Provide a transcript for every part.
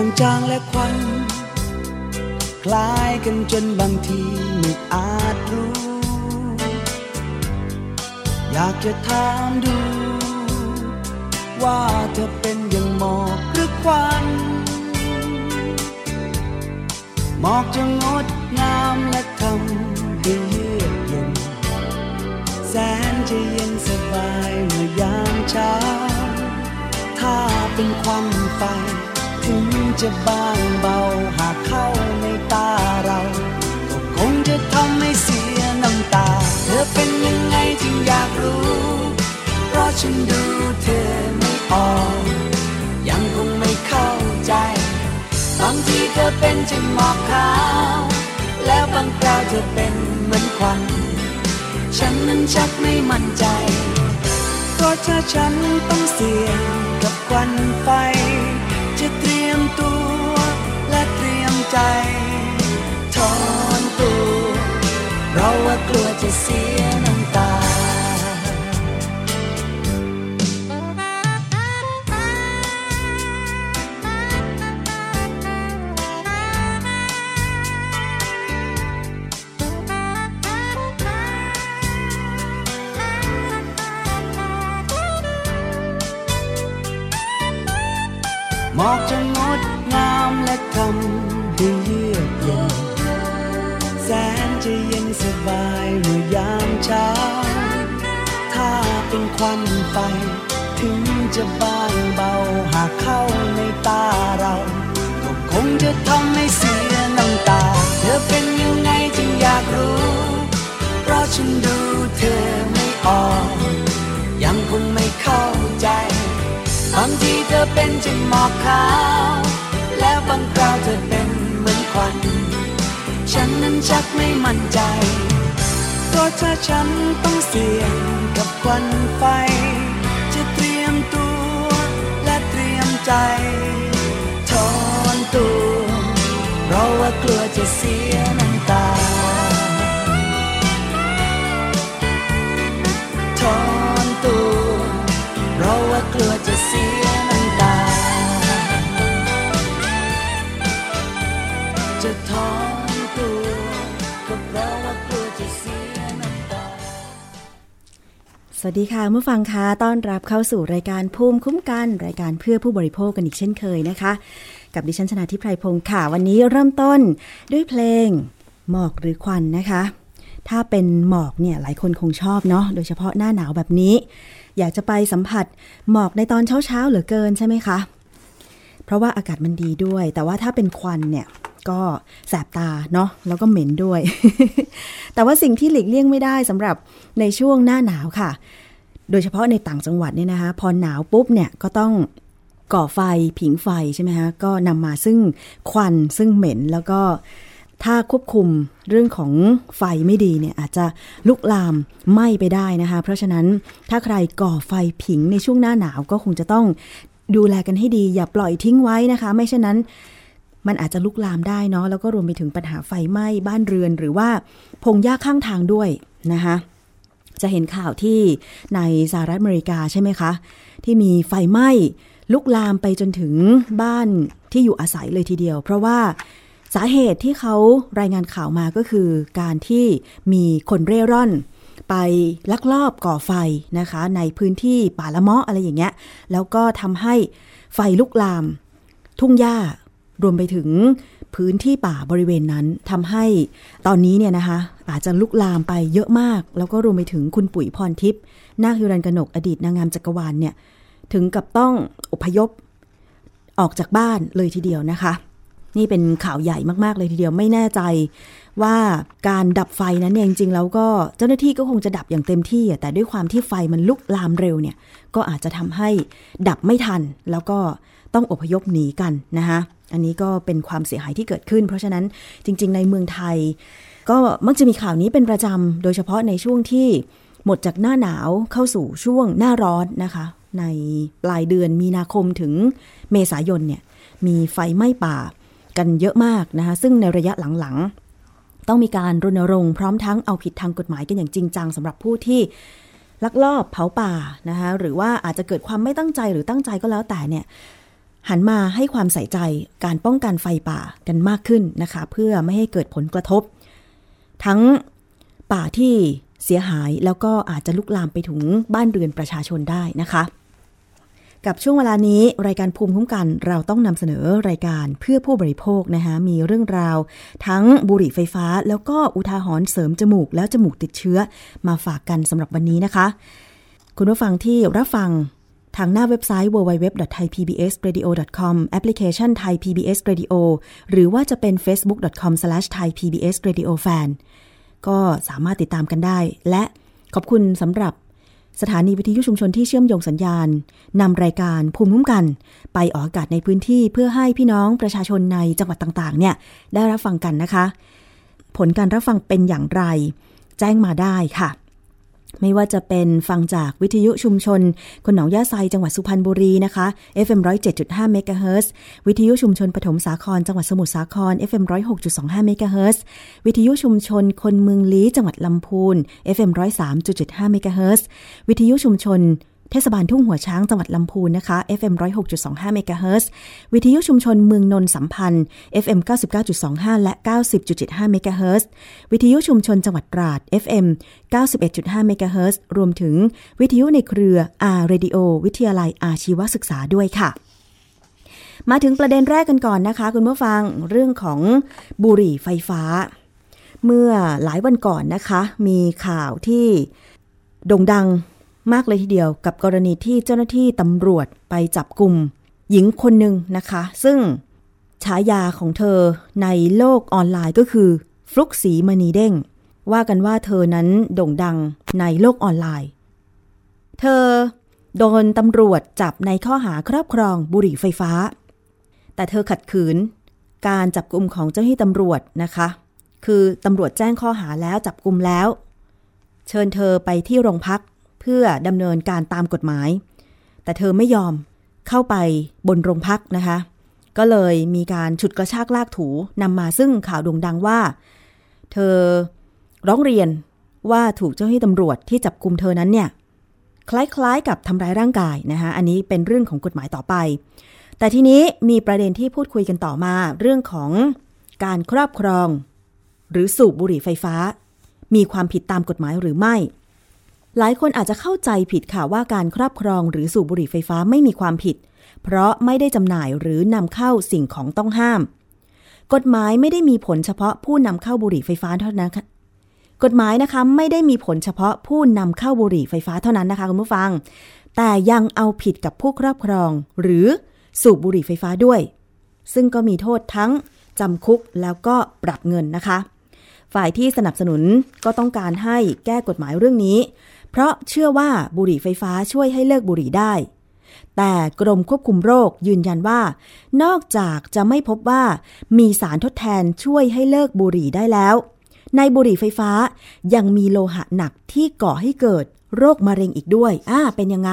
จางๆและควันคล้ายกันจนบางทีไม่อาจรู้ อยากจะถามดู ว่าเธอเป็นอย่างหมอกหรือควันหมอกจะงดงามและทำให้เยือกเย็นแสนจะเย็นสบายเมื่อยามเช้า ถ้าเป็นควันไฟถึง จะบางเบาหากเข้าในตาเรา ก็คงจะทำให้เสียน้ำตา เธอเป็นยังไงจึงอยากรู้ เพราะฉันดูเธอไม่ออกยังคงไม่เข้าใจ บางทีเธอเป็นจึงหมอกขาว แล้วบางคราวเธอเป็นเหมือนควัน ฉันนั้นชักไม่มั่นใจ เพราะถ้าฉันต้องเสี่ยงกับควันไฟจะเตรี ยมตัวและเตรียมใจถอนตัวเพราะว่ากลัวจะเสียน้ำตา วัสดีค่ะเมื่อฟังคะต้อนรับเข้าสู่รายการภูมิคุ้มกัน รายการเพื่อผู้บริโภคกันอีกเช่นเคยนะคะ กับดิฉันชนะทิพไพรพงศ์ค่ะ วันนี้เริ่มต้นด้วยเพลงหมอกหรือควันนะคะ ถ้าเป็นหมอกเนี่ยหลายคนคงชอบเนาะโดยเฉพาะหน้าหนาวแบบนี้ อยากจะไปสัมผัสหมอกในตอนเช้าๆเหลือเกินใช่ไหมคะ เพราะว่าอากาศมันดีด้วย แต่ว่าถ้าเป็นควันเนี่ยก็แสบตาเนาะแล้วก็เหม็นด้วย แต่ว่าสิ่งที่หลีกเลี่ยงไม่ได้สำหรับในช่วงหน้าหนาวค่ะ โดยเฉพาะในต่างจังหวัดเนี่ยนะคะ พอหนาวปุ๊บเนี่ยก็ต้องก่อไฟผิงไฟใช่ไหมคะก็นำมาซึ่งควันซึ่งเหม็นแล้วก็ถ้าควบคุมเรื่องของไฟไม่ดีเนี่ยอาจจะลุกลามไหม้ไปได้นะคะ เพราะฉะนั้นถ้าใครก่อไฟผิงในช่วงหน้าหนาวก็คงจะต้องดูแลกันให้ดี อย่าปล่อยทิ้งไว้นะคะ ไม่เช่นนั้น มันอาจจะลุกลามได้เนาะแล้วก็รวมไปถึงปัญหาไฟไหม้บ้านเรือน หรือว่าพงหญ้าข้างทางด้วยนะคะ จะเห็นข่าวที่ในสหรัฐอเมริกาใช่ไหมคะ ที่มีไฟไหม้ลุกลามไปจนถึงบ้านที่อยู่อาศัยเลยทีเดียว เพราะว่าสาเหตุที่เขารายงานข่าวมาก็คือ การที่มีคนเร่ร่อน ไปลักลอบก่อไฟนะคะ ในพื้นที่ป่าละเมาะอะไรอย่างเงี้ย แล้วก็ทำให้ไฟลุกลาม ทุ่งหญ้ารวมไปถึง พื้นที่ป่าบริเวณนั้นทำให้ตอนนี้เนี่ยนะคะ อาจจะลุกลามไปเยอะมาก แล้วก็รวมไปถึงคุณปุ๋ยพรทิพย์นาคฮิรันกนกอดีตนางงามจักรวาลเนี่ยถึงกับต้องอพยพออกจากบ้านเลยทีเดียวนะคะ นี่เป็นข่าวใหญ่มากๆเลยทีเดียวไม่แน่ใจว่าการดับไฟนั้นเนี่ยจริงๆแล้วก็เจ้าหน้าที่ก็คงจะดับอย่างเต็มที่ แต่ด้วยความที่ไฟมันลุกลามเร็วเนี่ยก็อาจจะทำให้ดับไม่ทัน แล้วก็ ต้องอพยพหนีกันนะคะอันนี้ก็เป็นความเสียหายที่เกิดขึ้น เพราะฉะนั้นจริง ๆ ในเมืองไทย ก็มักจะมีข่าวนี้เป็นประจำโดยเฉพาะในช่วงที่หมดจากหน้าหนาวเข้าสู่ช่วงหน้าร้อนนะคะ ในปลายเดือนมีนาคมถึงเมษายนเนี่ยมีไฟไหม้ป่ากันเยอะมากนะคะซึ่งในระยะหลังๆ ต้องมีการรณรงค์พร้อมทั้งเอาผิดทางกฎหมายกันอย่างจริงจังสำหรับผู้ที่ลักลอบเผาป่านะคะหรือว่าอาจจะเกิดความไม่ตั้งใจหรือตั้งใจก็แล้วแต่เนี่ย หันมาให้ความใส่ใจการป้องกันไฟป่ากันมากขึ้นนะคะ เพื่อไม่ให้เกิดผลกระทบ ทั้งป่าที่เสียหายแล้วก็อาจจะลุกลามไปถึงบ้านเรือนประชาชนได้นะคะ กับช่วงเวลานี้รายการภูมิคุ้มกันเราต้องนำเสนอรายการเพื่อผู้บริโภคนะคะมีเรื่องราว ทั้งบุหรี่ไฟฟ้า แล้วก็อุทาหรณ์เสริมจมูกแล้วจมูกติดเชื้อมาฝากกันสำหรับวันนี้นะคะ คุณผู้ฟังที่รับฟัง ทางหน้าเว็บไซต์ www.thaipbsradio.com แอปพลิเคชัน Thai PBS Radio หรือว่าจะเป็น facebook.com/thaipbsradiofan ก็สามารถติดตามกันได้ และขอบคุณสำหรับสถานีวิทยุชุมชนที่เชื่อมโยงสัญญาณนำรายการภูมิคุ้มกัน ไปออกอากาศในพื้นที่เพื่อให้พี่น้องประชาชนในจังหวัดต่างๆ เนี่ยได้รับฟังกันนะคะ ผลการรับฟังเป็นอย่างไร แจ้งมาได้ค่ะ ไม่ว่าจะเป็นฟังจากวิทยุชุมชน คนหนองยาไซจังหวัดสุพรรณบุรีนะคะ FM 107.5เมกะเฮิรตซ์วิทยุชุมชนปฐมสาครจังหวัดสมุทรสาคร FM 106.25เมกะเฮิรตซ์วิทยุชุมชนคนเมืองลี้จังหวัดลำพูน FM 103.75เมกะเฮิรตซ์วิทยุชุมชน เทศบาลทุ่งหัวช้างจังหวัดลำพูนนะคะ FM 106.25เมกะเฮิรตซ์วิทยุชุมชนเมืองนนสัมพันธ์ FM 99.25 และ 90.75เมกะเฮิรตซ์วิทยุชุมชนจังหวัดตราด FM 91.5เมกะเฮิรตซ์รวมถึงวิทยุในเครือ R Radio วิทยาลัยอาชีวศึกษาด้วยค่ะ มาถึงประเด็นแรกกันก่อนนะคะ คุณผู้ฟังเรื่องของบุหรี่ไฟฟ้า เมื่อหลายวันก่อนนะคะ มีข่าวที่โด่งดัง มากเลยทีเดียวกับกรณีที่เจ้าหน้าที่ตำรวจไปจับกลุ่ม หญิงคนหนึ่งนะคะ ซึ่งฉายาของเธอในโลกออนไลน์ก็คือ ฟลุกสีมณีเด้ง ว่ากันว่าเธอนั้นโด่งดังในโลกออนไลน์ เธอโดนตำรวจจับในข้อหาครอบครองบุหรี่ไฟฟ้า แต่เธอขัดขืน การจับกลุ่มของเจ้าหน้าที่ตำรวจนะคะ คือตำรวจแจ้งข้อหาแล้วจับกลุ่มแล้ว เชิญเธอไปที่โรงพัก เพื่อดำเนินการตามกฎหมาย แต่เธอไม่ยอมเข้าไปบนโรงพักนะคะ ก็เลยมีการฉุดกระชากลากถูนำมาซึ่งข่าวโด่งดังว่า เธอร้องเรียนว่าถูกเจ้าหน้าที่ตำรวจที่จับกลุ่มเธอนั้นเนี่ย คล้ายๆ กับทำร้ายร่างกายนะคะอันนี้เป็นเรื่องของกฎหมายต่อไป แต่ทีนี้มีประเด็นที่พูดคุยกันต่อมา เรื่องของการครอบครอง หรือสูบบุหรี่ไฟฟ้า มีความผิดตามกฎหมายหรือไม่ หลายคนอาจจะเข้าใจผิดค่ะว่าการครอบครองหรือสูบบุหรี่ไฟฟ้าไม่มีความผิด เพราะไม่ได้จำหน่ายหรือนำเข้าสิ่งของต้องห้าม กฎหมายไม่ได้มีผลเฉพาะผู้นำเข้าบุหรี่ไฟฟ้าเท่านั้นกฎหมายนะคะไม่ได้มีผลเฉพาะผู้นำเข้าบุหรี่ไฟฟ้าเท่านั้นนะคะคุณผู้ฟัง แต่ยังเอาผิดกับผู้ครอบครอง หรือสูบบุหรี่ไฟฟ้าด้วย ซึ่งก็มีโทษทั้งจำคุกแล้วก็ปรับเงินนะคะ ฝ่ายที่สนับสนุนก็ต้องการให้แก้กฎหมายเรื่องนี้ เพราะเชื่อว่าบุหรี่ไฟฟ้าช่วยให้เลิกบุหรี่ได้ แต่กรมควบคุมโรคยืนยันว่า นอกจากจะไม่พบว่ามีสารทดแทนช่วยให้เลิกบุหรี่ได้แล้ว ในบุหรี่ไฟฟ้ายังมีโลหะหนักที่ก่อให้เกิดโรคมะเร็งอีกด้วยอ่าเป็นยังไง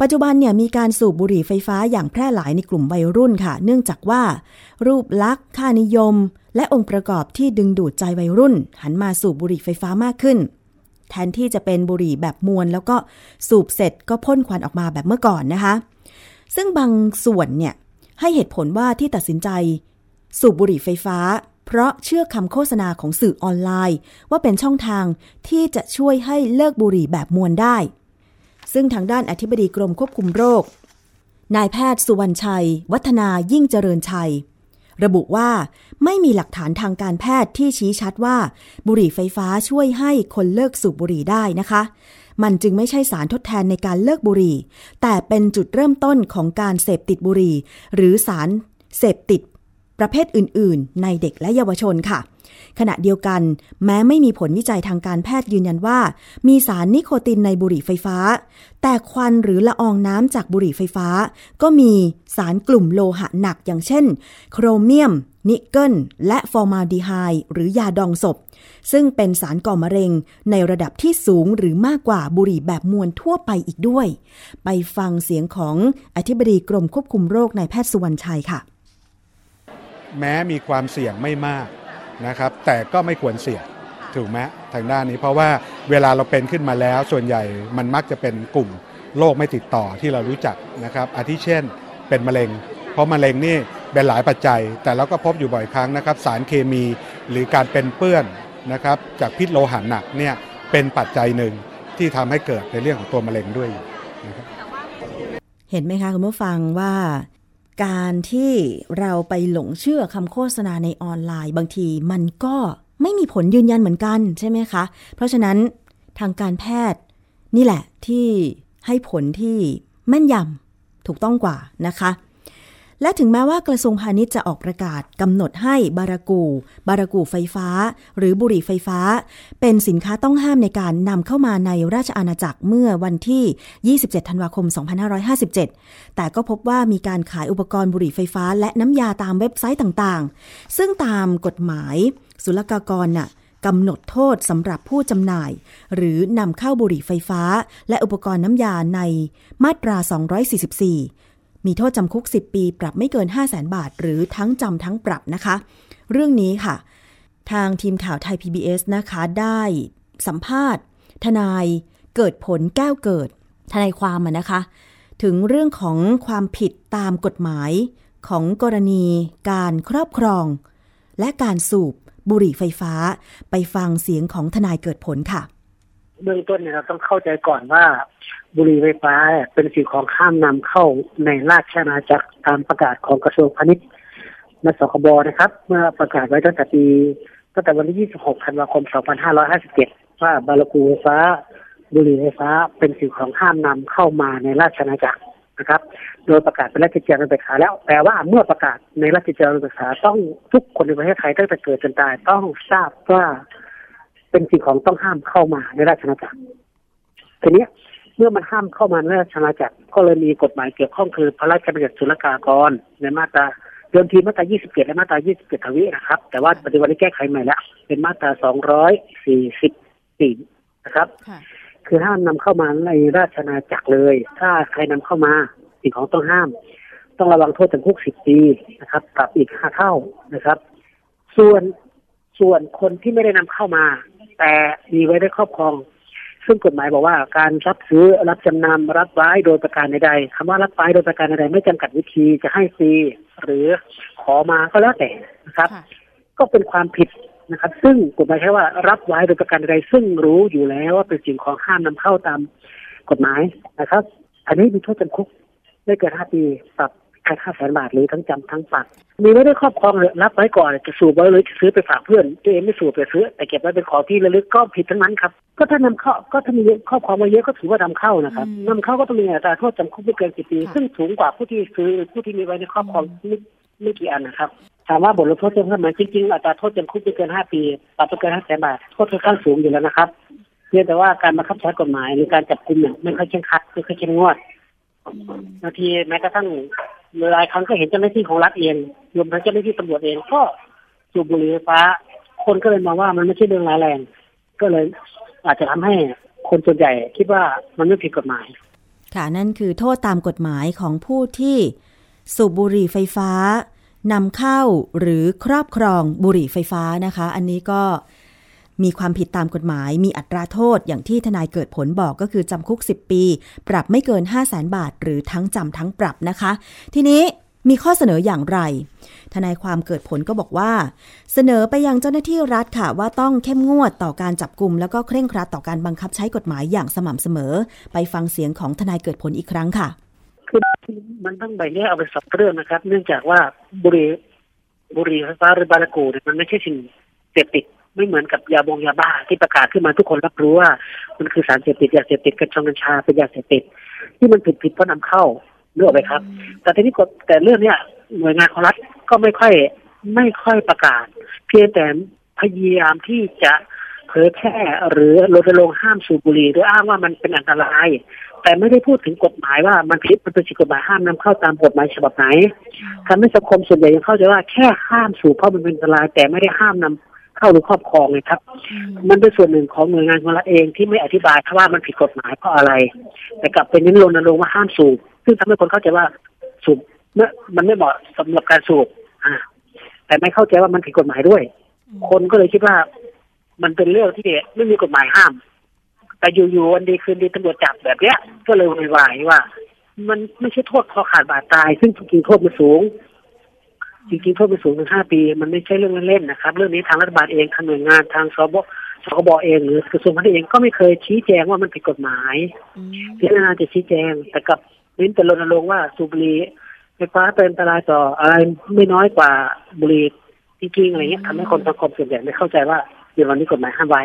ปัจจุบันเนี่ยมีการสูบบุหรี่ไฟฟ้าอย่างแพร่หลายในกลุ่มวัยรุ่นค่ะ เนื่องจากว่า รูปลักษณ์ค่านิยม และองค์ประกอบที่ดึงดูดใจวัยรุ่น หันมาสูบบุหรี่ไฟฟ้ามากขึ้น แทนที่จะเป็นบุหรี่แบบมวลแล้วก็สูบเสร็จก็พ่นควันออกมาแบบเมื่อก่อนนะคะ ซึ่งบางส่วนเนี่ยให้เหตุผลว่าที่ตัดสินใจ สูบบุหรี่ไฟฟ้า เพราะเชื่อคำโฆษณาของสื่อออนไลน์ ว่าเป็นช่องทางที่จะช่วยให้เลิกบุหรี่แบบมวลได้ ซึ่งทางด้านอธิบดีกรมควบคุมโรคนายแพทย์สุวรรณชัย วัฒนายิ่งเจริญชัย ระบุว่าไม่มีหลักฐานทางการแพทย์ที่ชี้ชัดว่า บุหรี่ไฟฟ้าช่วยให้คนเลิกสูบบุหรี่ได้นะคะ มันจึงไม่ใช่สารทดแทนในการเลิกบุหรี่ แต่เป็นจุดเริ่มต้นของการเสพติดบุหรี่ หรือสารเสพติดประเภทอื่น ๆ ในเด็กและเยาวชนค่ะ ขณะเดียวกัน แม้ไม่มีผลวิจัยทางการแพทย์ยืนยันว่า มีสารนิโคตินในบุหรี่ไฟฟ้า แต่ควันหรือละอองน้ำจากบุหรี่ไฟฟ้า ก็มีสารกลุ่มโลหะหนักอย่างเช่น โครเมียม นิกเกิล และฟอร์มาลดีไฮด์หรือยาดองศพ ซึ่งเป็นสารก่อมะเร็งในระดับที่สูงหรือมากกว่าบุหรี่แบบมวนทั่วไปอีกด้วย ไปฟังเสียงของอธิบดีกรมควบคุมโรคนายแพทย์สุวรรณชัยค่ะ แม้มีความเสี่ยงไม่มาก นะครับ แต่ก็ไม่ควรเสี่ยงถูกไหมทางด้านนี้เพราะว่าเวลาเราเป็นขึ้นมาแล้วส่วนใหญ่มันมักจะเป็นกลุ่มโรคไม่ติดต่อที่เรารู้จักนะครับ อาทิเช่น เป็นมะเร็ง เพราะมะเร็งนี่เป็นหลายปัจจัย แต่เราก็พบอยู่บ่อยครั้งนะครับ สารเคมีหรือการเป็นเปื้อนนะครับ จากพิษโลหะหนักเนี่ยเป็นปัจจัยหนึ่งที่ทำให้เกิดในเรื่องของตัวมะเร็งด้วยนะครับเห็นไหมคะคุณผู้ฟังว่า การที่เราไปหลงเชื่อคำโฆษณาในออนไลน์ บางทีมันก็ไม่มีผลยืนยันเหมือนกันใช่ไหมคะ เพราะฉะนั้นทางการแพทย์นี่แหละที่ให้ผลที่แม่นยำถูกต้องกว่านะคะ และถึงแม้ว่ากระทรวงพาณิชย์จะออกประกาศกำหนดให้บารากู บารากูไฟฟ้า หรือบุหรี่ไฟฟ้า เป็นสินค้าต้องห้ามในการนำเข้ามาในราชอาณาจักรเมื่อวันที่ 27 ธันวาคม 2557 แต่ก็พบว่ามีการขายอุปกรณ์บุหรี่ไฟฟ้า และน้ำยาตามเว็บไซต์ต่างๆ ซึ่งตามกฎหมายศุลกากรน่ะกำหนดโทษสำหรับผู้จำหน่าย หรือนำเข้าบุหรี่ไฟฟ้า และอุปกรณ์น้ำยาในมาตรา 244 มีโทษจำคุก 10 ปี ปรับไม่เกิน 5 0 0แสนบาท หรือทั้งจำทั้งปรับนะคะ เรื่องนี้ค่ะ ทางทีมข่าวไทย PBS นะคะ ได้สัมภาษณ์ ทนายเกิดผลแก้วเกิด ทนายความนะคะ ถึงเรื่องของความผิดตามกฎหมาย ของกรณีการครอบครอง และการสูบบุหรี่ไฟฟ้า ไปฟังเสียงของทนายเกิดผลค่ะ เบื้องต้นเนี่ยเราต้องเข้าใจก่อนว่า บุหรี่ไฟฟ้าเป็นสิ่งของข้ามนำเข้าในราชอาณาจักรตามประกาศของกระทรวงพาณิชย์และสคบนะครับ เมื่อประกาศไว้ตั้งแต่ปีตั้งแต่วันที่ 26 ธันวาคม 2557 ว่าบาลากูไฟฟ้า บุหรี่ไฟฟ้า เป็นสิ่งของห้ามนำเข้ามาในราชอาณาจักรนะครับ โดยประกาศเป็นราชกิจจานุเบกษาแล้วแต่ว่าเมื่อประกาศในราชกิจจานุเบกษาต้องทุกคนในประเทศไทยตั้งแต่เกิดจนตายต้องทราบว่า เป็นสิ่งของต้องห้ามเข้ามาในราชอาณาจักรทีนี้เมื่อมันห้ามเข้ามาในราชอาณาจักรก็เลยมีกฎหมายเกี่ยวข้องคือพระราชบัญญัติศุลกากรในมาตราเดิมทีมาตรา 27 และมาตรา 27ทวีนะครับ แต่ว่าปัจจุบันนี้แก้ไขใหม่แล้วเป็นมาตรา 244 นะครับ คือห้ามนำเข้ามาในราชอาณาจักรเลย ถ้าใครนำเข้ามาสิ่งของต้องห้าม ต้องระวังโทษจำคุก 10 ปีนะครับปรับอีก 5 เท่านะครับ ส่วนส่วนคนที่ไม่ได้นำเข้ามา แต่มีไว้ในครอบครอง ซึ่งกฎหมายบอกว่าการรับซื้อรับจำนำรับไว้โดยประการใดๆคำว่ารับไว้โดยประการใดๆไม่จำกัดวิธีจะให้ฟรีหรือขอมาก็แล้วแต่นะครับ ก็เป็นความผิดนะครับ ซึ่งกฎหมายใช้ว่ารับไว้โดยประการใดซึ่งรู้อยู่แล้วว่าเป็นสิ่งของห้ามนำเข้าตามกฎหมายนะครับ อันนี้มีโทษจำคุกไม่เกินห้าปีปรับ แค่ห้าแสนบาทหรือทั้งจำทั้งปรับมีไว้ได้ครอบครองเลยรับไว้ก่อนจะสูบไว้เลยจะซื้อไปฝากเพื่อนตัวเองไม่สูบไปซื้อแต่เก็บไว้เป็นของที่ระลึกก็ผิดทั้งนั้นครับก็ถ้านำเข้าก็ถ้ามีครอบครองมาเยอะก็ถือว่านำเข้านะครับนำเข้าก็ต้องมีอัตราโทษจำคุกไม่เกินสิบปี ซึ่งสูงกว่าผู้ที่ซื้อผู้ที่มีไว้ในครอบครองไม่ไม่กี่อันนะครับถามว่าบทลงโทษเพิ่มขึ้นไหมจริงๆอัตราโทษจำคุกไม่เกินห้าปีปรับไม่เกินห้าแสนบาทโทษค่อนข้างสูงอยู่แล้วนะครับเพียงแต่ว่าการบังคับใช้กฎหมายหรือการจับกุมเนี่ยไม่ค่อยเข้มขัดไม่ค่อยเข้มงวดบางทีแม้กระทั่ง หลายครั้งก็เห็นเจ้าหน้าที่ของรัฐเองรวมทั้งเจ้าหน้าที่ตำรวจเองก็สูบบุหรี่ไฟฟ้า คนก็เลยมองว่ามันไม่ใช่เรื่องร้ายแรง ก็เลยอาจจะทำให้คนส่วนใหญ่คิดว่ามันไม่ผิดกฎหมาย ค่ะนั่นคือโทษตามกฎหมายของผู้ที่สูบบุหรี่ไฟฟ้านำเข้าหรือครอบครองบุหรี่ไฟฟ้านะคะ อันนี้ก็ มีความผิดตามกฎหมาย มีอัตราโทษอย่างที่ทนายเกิดผลบอกก็คือจำคุก 10 ปี ปรับไม่เกิน 5 0 0แสนบาท หรือทั้งจำทั้งปรับนะคะ ทีนี้มีข้อเสนออย่างไร ทนายความเกิดผลก็บอกว่า เสนอไปยังเจ้าหน้าที่รัฐค่ะ ว่าต้องเข้มงวดต่อการจับกลุ่มแล้วก็เคร่งครัดต่อการบังคับใช้กฎหมายอย่างสม่ำเสมอ ไปฟังเสียงของทนายเกิดผลอีกครั้งค่ะ คือมันต้องแบ่งแยกเอาไปสับเรื่องนะครับ เนื่องจากว่าบุรีบุรีไฟฟ้าหรือบารากูเนี่ยมันไม่ใช่สิ่งเสพติด ไม่เหมือนกับยาบงยาบ้าที่ประกาศขึ้นมาทุกคนรับรู้ว่า มันคือสารเสพติดยาเสพติดกัญชงกัญชาเป็นยาเสพติด ที่มันผิดผิดเพราะนำเข้าเลือกไปครับ แต่ทีนี้กฎแต่เรื่องเนี้ยหน่วยงานของรัฐก็ไม่ค่อยไม่ค่อยประกาศ เพียงแต่พยายามที่จะเผยแพร่หรือรณรงค์ห้ามสูบบุหรี่โดยอ้างว่ามันเป็นอันตราย แต่ไม่ได้พูดถึงกฎหมายว่ามันผิดมันเป็นกฎหมายห้ามนำเข้าตามกฎหมายฉบับไหนทำให้สังคมส่วนใหญ่ยังเข้าใจว่าแค่ห้ามสูบเพราะมันเป็นอันตราย แต่ไม่ได้ห้ามนำ เข้าหรือครอบครองเลยครับ มันเป็นส่วนหนึ่งของหน่วยงานของรัฐเองที่ไม่อธิบายว่ามันผิดกฎหมายเพราะอะไร แต่กลับเป็นนิ้นรณรงค์ว่าห้ามสูบซึ่งทำให้คนเข้าใจว่าสูบมันไม่เหมาะสำหรับการสูบอ่าแต่ไม่เข้าใจว่ามันผิดกฎหมายด้วย คนก็เลยคิดว่า มันเป็นเรื่องที่ไม่มีกฎหมายห้าม แต่อยู่ๆวันดีคืนดีตำรวจจับแบบเนี้ย ก็เลยวุ่นวายว่า มันไม่ใช่โทษคอขาดบาดตาย ซึ่งจริงๆโทษมันสูง จริงๆโทษมันสูงถึงห้าปี มันไม่ใช่เรื่องเล่นๆนะครับ เรื่องนี้ทางรัฐบาลเองทางหน่วยงานทางสบสคบเองหรือกระทรวงพาณิชย์เองก็ไม่เคยชี้แจงว่ามันผิดกฎหมายพิจารณาจะชี้แจง แต่กับเน้นแต่รณรงค์ว่าสูบบุหรี่ไฟฟ้าเป็นอันตรายต่ออะไรไม่น้อยกว่าบุหรี่จริงๆอะไรเงี้ยทำให้คนสังคมส่วนใหญ่ไม่เข้าใจว่าเดี๋ยววันนี้กฎหมายห้ามไว้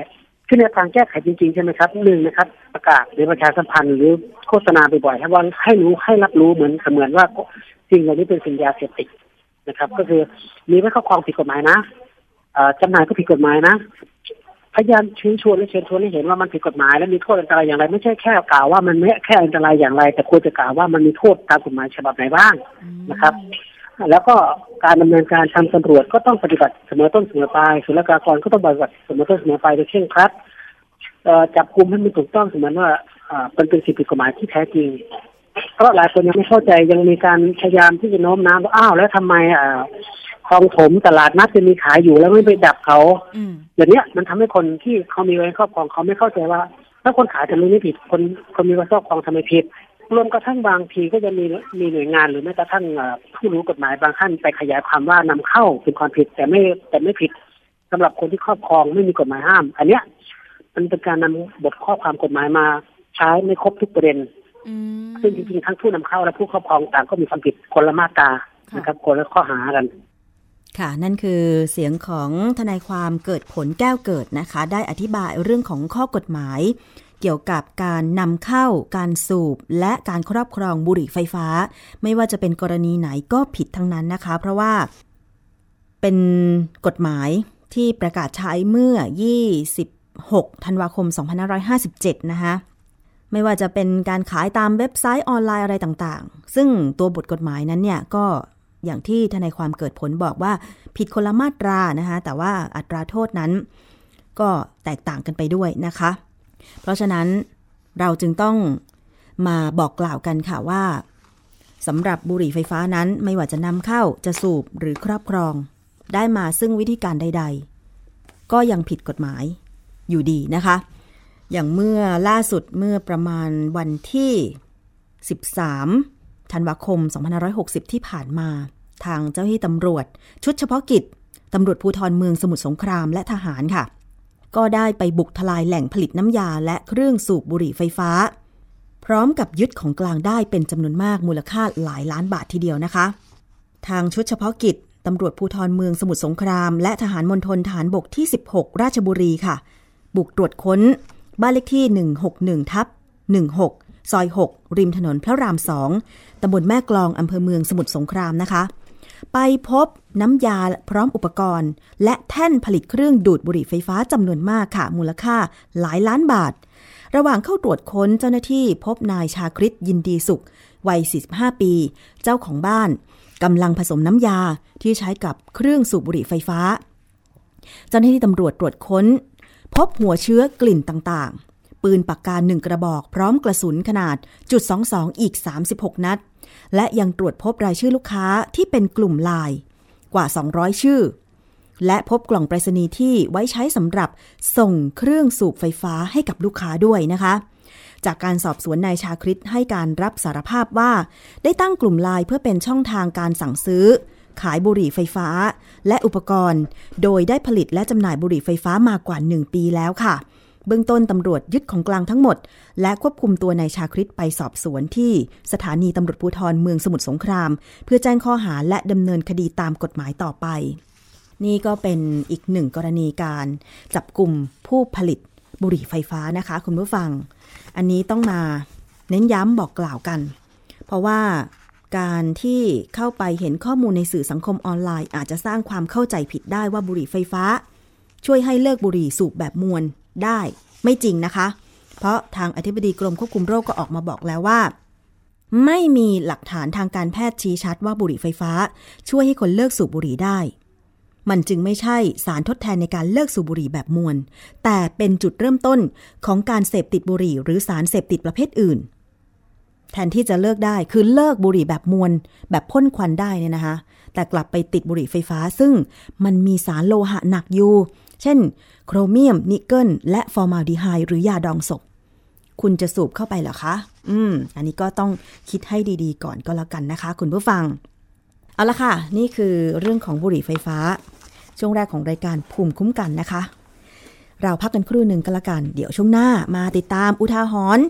คือแนวทางแก้ไขจริงๆใช่ไหมครับหนึ่งนะครับ ประกาศหรือประชาสัมพันธ์หรือโฆษณาบ่อยๆให้ว่าให้รู้ให้รับรู้เหมือนเหมือนว่าสิ่งเหล่านี้เป็นสิ่งยาเสพติด นะครับ ก็คือมีไว้ครอบครองผิดกฎหมายนะจำหน่ายก็ผิดกฎหมายนะ พยายามชื้ชวนและเชิญชวนให้เห็นว่ามันผิดกฎหมายและมีโทษอันตรายอย่างไร ไม่ใช่แค่กล่าวว่ามันไม่แค่อันตรายอย่างไร แต่ควรจะกล่าวว่ามันมีโทษตามกฎหมายฉบับไหนบ้างนะครับ แล้วก็การดำเนินการทำตำรวจก็ต้องปฏิบัติเสมอต้นเสมอปลายศุลกากรก็ต้องปฏิบัติเสมอต้นเสมอปลายโดยเข่งครัดจับกลุ่มให้มันถูกต้องเสมือนว่าเป็นเป็นสิ่งผิดกฎหมายที่แท้จริง เพราะหลายคนยังไม่เข้าใจยังมีการพยายามที่จะโน้มน้าวว่าอ้าวแล้วทำไมอ่าคลองถมตลาดนัดจะมีขายอยู่แล้วไม่ไปดับเขาอย่างนี้มันทำให้คนที่เขามีไว้ครอบครองเขาไม่เข้าใจว่า ถ้าคนขายทำไมไม่ผิดคนคนมีไว้ครอบครองทำไมผิดรวมกระทั่งบางทีก็จะมีมีหน่วยงานหรือแม้กระทั่งผู้รู้กฎหมายบางท่านไปขยายความว่านำเข้าเป็นความผิดแต่ไม่แต่ไม่ผิดสำหรับคนที่ครอบครองไม่มีกฎหมายห้าม อันเนี้ยมันเป็นการนำบทข้อความกฎหมายมาใช้ไม่ครบทุกประเด็น ซึ่งจริงๆทั้งผู้นำเข้าและผู้ครอบครองต่างก็มีความผิดคนละมาตรานะครับคนละข้อหากันค่ะ นั่นคือเสียงของทนายความเกิดผลแก้วเกิดนะคะ ได้อธิบายเรื่องของข้อกฎหมาย เกี่ยวกับการนำเข้า การสูบ และการครอบครองบุหรี่ไฟฟ้า ไม่ว่าจะเป็นกรณีไหนก็ผิดทั้งนั้นนะคะ เพราะว่า เป็นกฎหมายที่ประกาศใช้เมื่อ 26 ธันวาคม 2557 นะคะ ไม่ว่าจะเป็นการขายตามเว็บไซต์ออนไลน์อะไรต่างๆ ซึ่งตัวบทกฎหมายนั้นเนี่ยก็อย่างที่ทนายความเกิดผลบอกว่าผิดคนละมาตรานะคะแต่ว่าอัตราโทษนั้น ก็แตกต่างกันไปด้วยนะคะ เพราะฉะนั้นเราจึงต้องมาบอกกล่าวกันค่ะว่าสำหรับบุหรี่ไฟฟ้านั้นไม่ว่าจะนำเข้าจะสูบหรือครอบครอง ได้มาซึ่งวิธีการใด ๆ ก็ยังผิดกฎหมายอยู่ดีนะคะ อย่างเมื่อล่าสุดเมื่อประมาณวันที่ 13 ธันวาคม 2560 ที่ผ่านมา ทางเจ้าหน้าที่ตำรวจ ชุดเฉพาะกิจตำรวจภูธรเมืองสมุทรสงครามและทหารค่ะ ก็ได้ไปบุกทลายแหล่งผลิตน้ำยาและเครื่องสูบบุหรี่ไฟฟ้า พร้อมกับยึดของกลางได้เป็นจำนวนมากมูลค่าหลายล้านบาททีเดียวนะคะ ทางชุดเฉพาะกิจตำรวจภูธรเมืองสมุทรสงคราม และทหารมณฑลฐานบกที่ 16 ราชบุรีค่ะ บุกตรวจค้น บ้านเลขที่ 161ทับ16 ซอย 6 ริมถนนพระรามสองตำบลแม่กลองอำเภอเมืองสมุทรสงครามนะคะ ไปพบน้ำยาพร้อมอุปกรณ์ และแท่นผลิตเครื่องดูดบุหรี่ไฟฟ้าจำนวนมากค่ะ มูลค่าหลายล้านบาท ระหว่างเข้าตรวจค้นเจ้าหน้าที่พบนายชาคริตยินดีสุข วัย 45 ปี เจ้าของบ้านกำลังผสมน้ำยาที่ใช้กับเครื่องสูบบุหรี่ไฟฟ้า เจ้าหน้าที่ตำรวจตรวจค้น พบหัวเชื้อกลิ่นต่างๆ ปืนปากกาหนึ่งกระบอกพร้อมกระสุนขนาดจุด22 อีก 36 นัด และยังตรวจพบรายชื่อลูกค้าที่เป็นกลุ่มลายกว่า 200 ชื่อ และพบกล่องไปรษณีย์ที่ไว้ใช้สำหรับส่งเครื่องสูบไฟฟ้าให้กับลูกค้าด้วยนะคะจากการสอบสวนนายชาคริตให้การรับสารภาพว่า ได้ตั้งกลุ่มลายเพื่อเป็นช่องทางการสั่งซื้อ ขายบุหรี่ไฟฟ้า และอุปกรณ์ โดยได้ผลิตและจำหน่ายบุหรี่ไฟฟ้ามากว่า 1 ปีแล้วค่ะ เบื้องต้นตำรวจยึดของกลางทั้งหมด และควบคุมตัวนายชาคริตไปสอบสวนที่สถานีตำรวจภูธรเมืองสมุทรสงคราม เพื่อแจ้งข้อหาและดำเนินคดีตามกฎหมายต่อไป นี่ก็เป็นอีกหนึ่งกรณีการจับกลุ่มผู้ผลิตบุหรี่ไฟฟ้านะคะ คุณผู้ฟัง อันนี้ต้องมาเน้นย้ำบอกกล่าวกัน เพราะว่า การที่เข้าไปเห็นข้อมูลในสื่อสังคมออนไลน์ อาจจะสร้างความเข้าใจผิดได้ว่าบุหรี่ไฟฟ้า ช่วยให้เลิกบุหรี่สูบแบบมวลได้ไม่จริงนะคะ เพราะทางอธิบดีกรมควบคุมโรคก็ออกมาบอกแล้วว่า ไม่มีหลักฐานทางการแพทย์ชี้ชัดว่าบุหรี่ไฟฟ้า ช่วยให้คนเลิกสูบบุหรี่ได้ มันจึงไม่ใช่สารทดแทนในการเลิกสูบบุหรี่แบบมวน แต่เป็นจุดเริ่มต้นของการเสพติดบุหรี่ หรือสารเสพติดประเภทอื่น แทนที่จะเลิกได้คือเลิกบุหรี่แบบมวนแบบพ่นควันได้เนี่ยนะคะ แต่กลับไปติดบุหรี่ไฟฟ้า ซึ่งมันมีสารโลหะหนักอยู่ เช่น โครเมียม นิกเกิล และฟอร์มาลดีไฮด์หรือยาดองศพ คุณจะสูบเข้าไปเหรอคะ อืม อันนี้ก็ต้องคิดให้ดีๆ ก่อนก็แล้วกันนะคะ คุณผู้ฟัง เอาละค่ะ นี่คือเรื่องของบุหรี่ไฟฟ้า ช่วงแรกของรายการภูมิคุ้มกันนะคะ เราพักกันครู่หนึ่งก็แล้วกัน เดี๋ยวช่วงหน้ามาติดตามอุทาหรณ์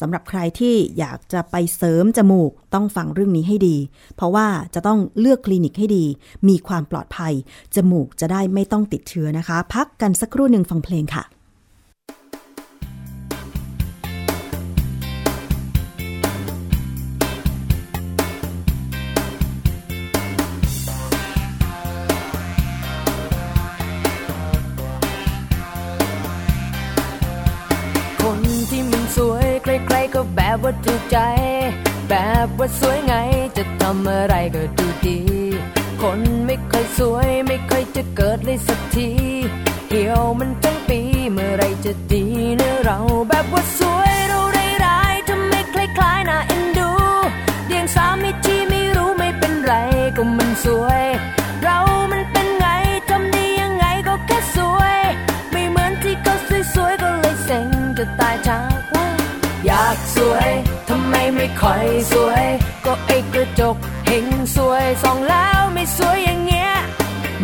สำหรับใครที่อยากจะไปเสริมจมูกต้องฟังเรื่องนี้ให้ดี เพราะว่าจะต้องเลือกคลินิกให้ดี มีความปลอดภัย จมูกจะได้ไม่ต้องติดเชื้อนะคะ พักกันสักครู่หนึ่งฟังเพลงค่ะ ก็แบบว่าถูกใจ แบบว่าสวยไงจะทำอะไรก็ดูดี คนไม่ค่อยสวยไม่ค่อยจะเกิดเลยสักทีเหี่ยวมันทั้งปีเมื่อไรจะดีเนื้อเราแบบว่าสวยเราได้ร้ายทำไมคล้ายๆน่าเอ็นดู เดียงสามีที่ไม่รู้ไม่เป็นไรก็มันสวย ไม่ค่อยสวย ก็ไอ้กระจกเห็นสวยส่องแล้วไม่สวยอย่างเงี้ย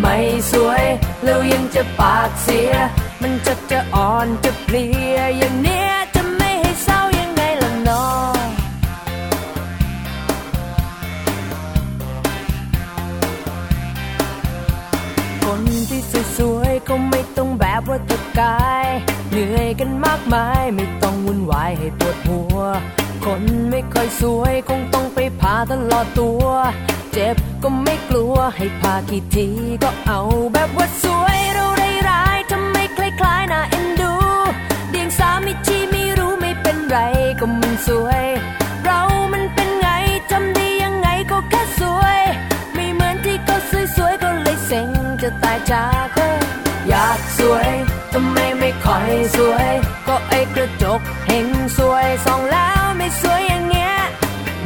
ไม่สวยแล้วยังจะปากเสีย มันจะจะอ่อนจะเพลียอย่างเนี้ยจะไม่ให้เศร้ายังไงล่ะน้องคนที่สวยๆก็ไม่ต้องแบบว่าตะกาย เหนื่อยกันมากมายไม่ต้องวุ่นวายให้ปวดหัว คนไม่ค่อยสวยคงต้องไปพาตลอดตัว เจ็บก็ไม่กลัวให้พากี่ทีก็เอาแบบว่าสวยเราได้ร้ายทำไมคล้ายๆน่าเอ็นดู เดียงสามีที่ไม่รู้ไม่เป็นไรก็มันสวย เรามันเป็นไงทำด้ยังไงก็แค่สวย ไม่เหมือนที่เขาสวยๆก็เลยเซ็งจะตายจากเธออยากสวยทำไมไม่ค่อยสวย ก็ไอ้กระจกเห็นสวยส่องแล้ว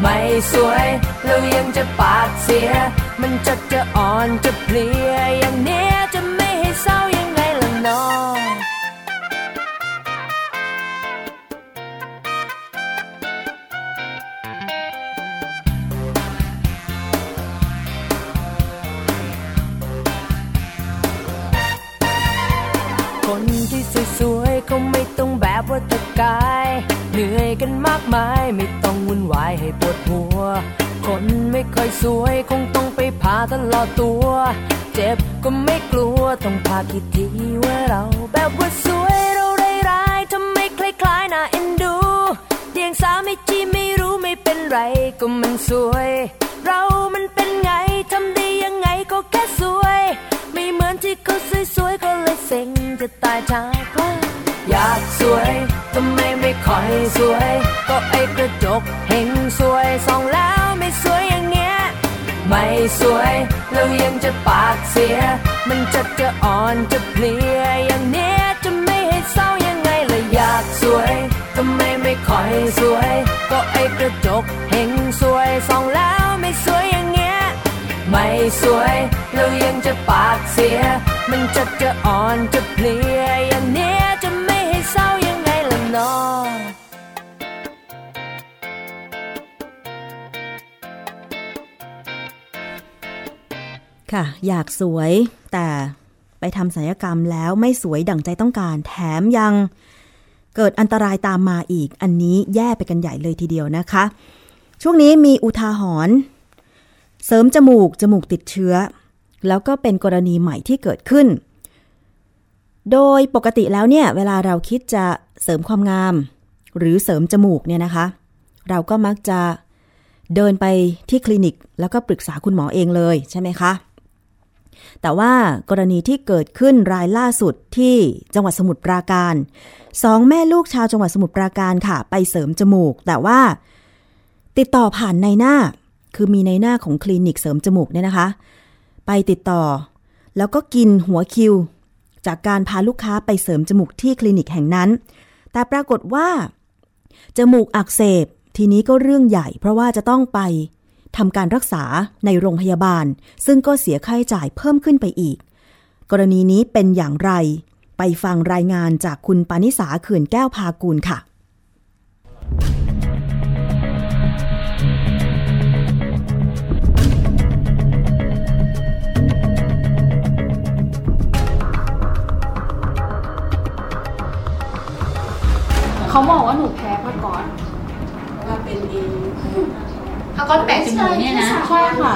ไม่สวยแล้วยังจะปากเสีย มันจะจะอ่อนจะเพลียอย่างเนี้ยจะไม่ให้เศร้ายังไงล่ะน้องคนที่สวยๆเขาไม่ต้องแบบว่าตะกาย เหนื่อยกันมากมายไม่ต้อง วุ่นวายให้ปวดหัว คนไม่ค่อยสวยคงต้องไปพาตลอดตัว เจ็บก็ไม่กลัวต้องพาคิดทีว่าเราแบบว่าสวยเราได้ร้ายทำไมคล้ายๆน่าเอ็นดู เดียงสาไม่จีไม่รู้ไม่เป็นไรก็มันสวย เรามันเป็นไงทำได้ยังไงก็แค่สวย ไม่เหมือนที่เขาสวยๆก็เลยเซ็งจะตายจากเธออยากสวย อยสวย ก็ไอ้กระจกเห็นสวยส่องแล้วไม่สวยอย่างเงี้ย ไม่สวยแล้วยังจะปากเสีย มันจะจะอ่อนจะเพลียอย่างเนี้ยจะไม่ให้เศร้ายังไงล่ะอยากสวยทำไมไม่ค่อยสวย ก็ไอ้กระจกเห็นสวยส่องแล้วไม่สวยอย่างเงี้ย ไม่สวยแล้วยังจะปากเสีย มันจะจะอ่อนจะเพลียอย่างเนี้ย นอค่ะ อยากสวยแต่ไปทำศัลยกรรมแล้วไม่สวยดั่งใจต้องการ แถมยังเกิดอันตรายตามมาอีก อันนี้แย่ไปกันใหญ่เลยทีเดียวนะคะ ช่วงนี้มีอุทาหรณ์เสริมจมูก จมูกติดเชื้อ แล้วก็เป็นกรณีใหม่ที่เกิดขึ้น โดยปกติแล้วเนี่ยเวลาเราคิดจะเสริมความงาม หรือเสริมจมูกเนี่ยนะคะ เราก็มักจะเดินไปที่คลินิก แล้วก็ปรึกษาคุณหมอเองเลยใช่ไหมคะ แต่ว่ากรณีที่เกิดขึ้นรายล่าสุดที่จังหวัดสมุทรปราการสองแม่ลูกชาวจังหวัดสมุทรปราการค่ะ ไปเสริมจมูก แต่ว่าติดต่อผ่านในหน้า คือมีในหน้าของคลินิกเสริมจมูกเนี่ยนะคะ ไปติดต่อ แล้วก็กินหัวคิว จากการพาลูกค้าไปเสริมจมูกที่คลินิกแห่งนั้น แต่ปรากฏว่า จมูกอักเสบทีนี้ก็เรื่องใหญ่ เพราะว่าจะต้องไปทำการรักษาในโรงพยาบาล ซึ่งก็เสียค่าใช้จ่ายเพิ่มขึ้นไปอีก กรณีนี้เป็นอย่างไร ไปฟังรายงานจากคุณปานิสาเขื่อนแก้วพากูลค่ะ เขาบอกว่าหนูแพ้ผ้าก๊อตเขาก็แปะจมูกเนี่ยนะ ใช่ค่ะ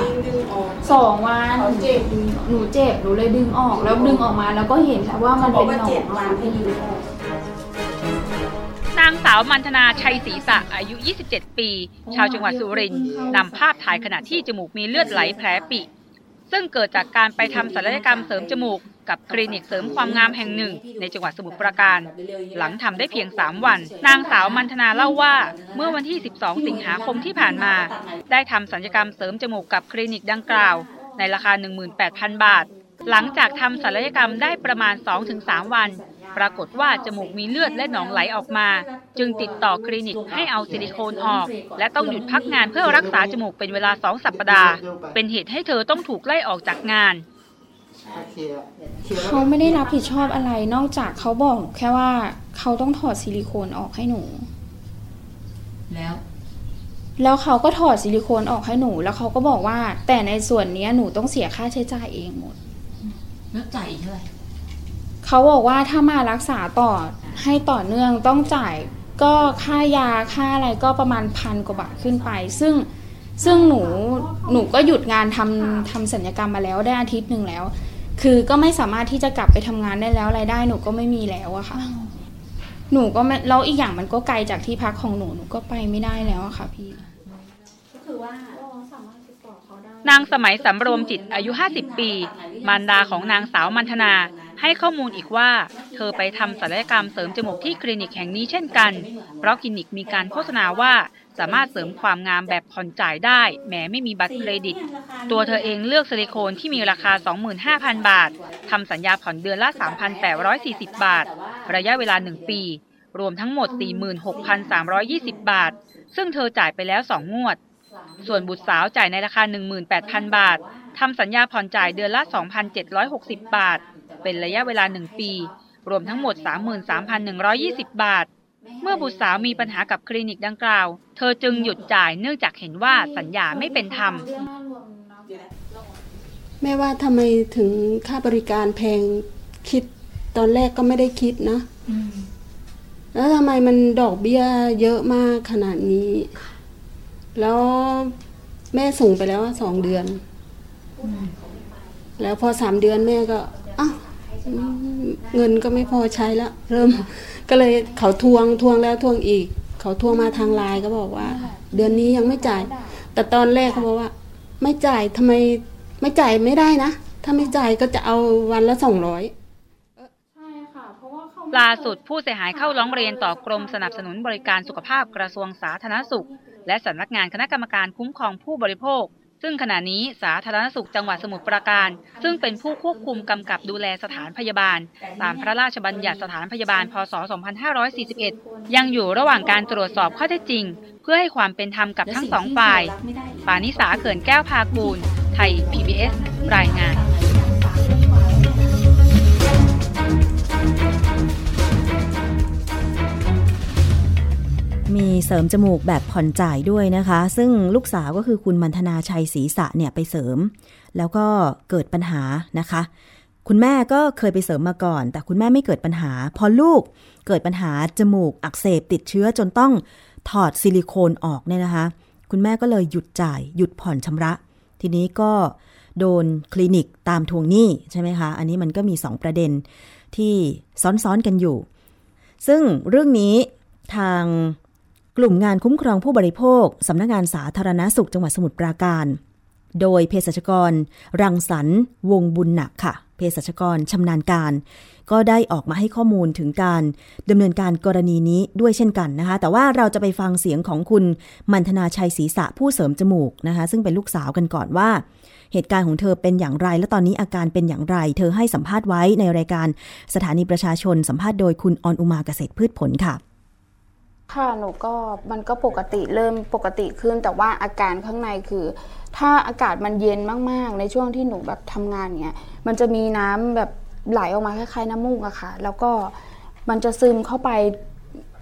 สองวันเจ็บหนูเจ็บหนูเลยดึงออก แล้วดึงออกมาแล้วก็เห็นแล้วว่ามันเป็นหนองนางสาวมันธนาชัยศรีสะอายุ 27 ปี ชาวจังหวัดสุรินทร์นำภาพถ่ายขณะที่จมูกมีเลือดไหลแผลปิ ซึ่งเกิดจากการไปทำศัลยกรรมเสริมจมูก กับคลินิกเสริมความงามแห่งหนึ่ง ในจังหวัดสมุทรปราการ หลังทำได้เพียง 3 วัน นางสาวมันธนาเล่าว่า เมื่อวันที่ 12 สิงหาคมที่ผ่านมา ได้ทำศัลยกรรมเสริมจมูกกับคลินิกดังกล่าว ในราคา 18,000 บาท หลังจากทำศัลยกรรมได้ประมาณ 2-3 วัน ปรากฏว่าจมูกมีเลือดและหนองไหลออกมา จึงติดต่อคลินิกให้เอาซิลิโคนออก และต้องหยุดพักงานเพื่อรักษาจมูกเป็นเวลา 2 สัปดาห์ เป็นเหตุให้เธอต้องถูกไล่ออกจากงาน เขาไม่ได้รับผิดชอบอะไรนอกจากเขาบอกหนูแค่ว่าเขาต้องถอดซิลิโคนออกให้หนู แล้ว แล้วเขาก็ถอดซิลิโคนออกให้หนู แล้วเขาก็บอกว่า แต่ในส่วนเนี้ยหนูต้องเสียค่าใช้จ่ายเองหมดแล้วจ่ายอีกเท่าไหร่เขาบอกว่าถ้ามารักษาต่อให้ต่อเนื่องต้องจ่ายก็ค่ายาค่าอะไรก็ประมาณพันกว่าบาทขึ้นไป ซึ่งซึ่งหนูหนูก็หยุดงานทำทำสัญญกรรมมาแล้วได้อาทิตย์หนึ่งแล้ว คือก็ไม่สามารถที่จะกลับไปทำงานได้แล้วรายได้หนูก็ไม่มีแล้วอะค่ะ หนูก็ไม่แล้วอีกอย่างมันก็ไกลจากที่พักของหนูหนูก็ไปไม่ได้แล้วอะค่ะพี่นางสมัยสำรวมจิตอายุ 50 ปี มารดาของนางสาวมันธนา ให้ข้อมูลอีกว่า เธอไปทำศัลยกรรมเสริมจมูกที่คลินิกแห่งนี้เช่นกัน เพราะคลินิกมีการโฆษณาว่า สามารถเสริมความงามแบบผ่อนจ่ายได้ แม้ไม่มีบัตรเครดิต ตัวเธอเองเลือกซิลิโคนที่มีราคา 25,000 บาททำสัญญาผ่อนเดือนละ 3,840 บาท ระยะเวลา 1 ปี รวมทั้งหมด 46,320 บาท ซึ่งเธอจ่ายไปแล้ว 2 งวด ส่วนบุตรสาวจ่ายในราคา 18,000 บาททำสัญญาผ่อนจ่ายเดือนละ 2,760 บาท เป็นระยะเวลา 1 ปี รวมทั้งหมด 33,120 บาท เมื่อบุตรสาวมีปัญหากับคลินิกดังกล่าว เธอจึงหยุดจ่ายเนื่องจากเห็นว่าสัญญาไม่เป็นธรรม แม่ว่าทำไมถึงค่าบริการแพงคิดตอนแรกก็ไม่ได้คิดนะ แล้วทำไมมันดอกเบี้ยเยอะมากขนาดนี้ แล้วแม่ส่งไปแล้วอะสองเดือน แล้วพอสามเดือนแม่ก็อ้าว เงินก็ไม่พอใช้แล้วเริ่ม ก็เลยเขาทวงทวงแล้วทวงอีก เขาทวงมาทางไลน์ก็บอกว่า เดือนนี้ยังไม่จ่าย แต่ตอนแรกเขาบอกว่า ไม่จ่ายทำไมไม่จ่ายไม่ได้นะ ถ้าไม่จ่ายก็จะเอาวันละสองร้อยล่าสุดผู้เสียหายเข้าร้องเรียนต่อกรมสนับสนุนบริการสุขภาพกระทรวงสาธารณสุข และสำนักงานคณะกรรมการคุ้มครองผู้บริโภค ซึ่งขณะนี้สาธารณสุขจังหวัดสมุทรปราการ ซึ่งเป็นผู้ควบคุมกำกับดูแลสถานพยาบาล ตามพระราชบัญญัติสถานพยาบาล พศ 2541 ยังอยู่ระหว่างการตรวจสอบข้อเท็จจริง เพื่อให้ความเป็นธรรมกับทั้งสองฝ่าย ปานิสาเขื่อนแก้วพากูลไทย PBS รายงาน มีเสริมจมูกแบบผ่อนจ่ายด้วยนะคะ ซึ่งลูกสาวก็คือคุณมันธนาชัยศรีสะเนี่ยไปเสริม แล้วก็เกิดปัญหานะคะ คุณแม่ก็เคยไปเสริมมาก่อน แต่คุณแม่ไม่เกิดปัญหา พอลูกเกิดปัญหาจมูกอักเสบติดเชื้อจนต้องถอดซิลิโคนออกเนี่ยนะคะ คุณแม่ก็เลยหยุดจ่าย หยุดผ่อนชำระ ทีนี้ก็โดนคลินิกตามทวงหนี้ใช่ไหมคะ อันนี้มันก็มี 2 ประเด็นที่ซ้อนๆกันอยู่ ซึ่งเรื่องนี้ทาง กลุ่มงานคุ้มครองผู้บริโภค สำนักงงานสาธารณาสุขจังหวัดสมุทรปราการ โดยเภสัชกร รังสรรค์วงบุญหนักค่ะ เภสัชกรชำนาญการ ก็ได้ออกมาให้ข้อมูลถึงการดำเนินการกรณีนี้ด้วยเช่นกันนะคะ แต่ว่าเราจะไปฟังเสียงของคุณมันธนาชัยศรีษะผู้เสริมจมูกนะคะ ซึ่งเป็นลูกสาวกันก่อนว่าเหตุการณ์ของเธอเป็นอย่างไร และตอนนี้อาการเป็นอย่างไร เธอให้สัมภาษณ์ไว้ในรายการสถานีประชาชนสัมภาษณ์โดยคุณออนอุมาเกษตรพืชผลค่ะ ค่ะหนูก็มันก็ปกติเริ่มปกติขึ้น แต่ว่าอาการข้างในคือ ถ้าอากาศมันเย็นมากๆ ในช่วงที่หนูแบบทำงานเนี้ยมันจะมีน้ำแบบไหลออกมาคล้ายๆน้ำมูกอะค่ะ แล้วก็มันจะซึมเข้าไป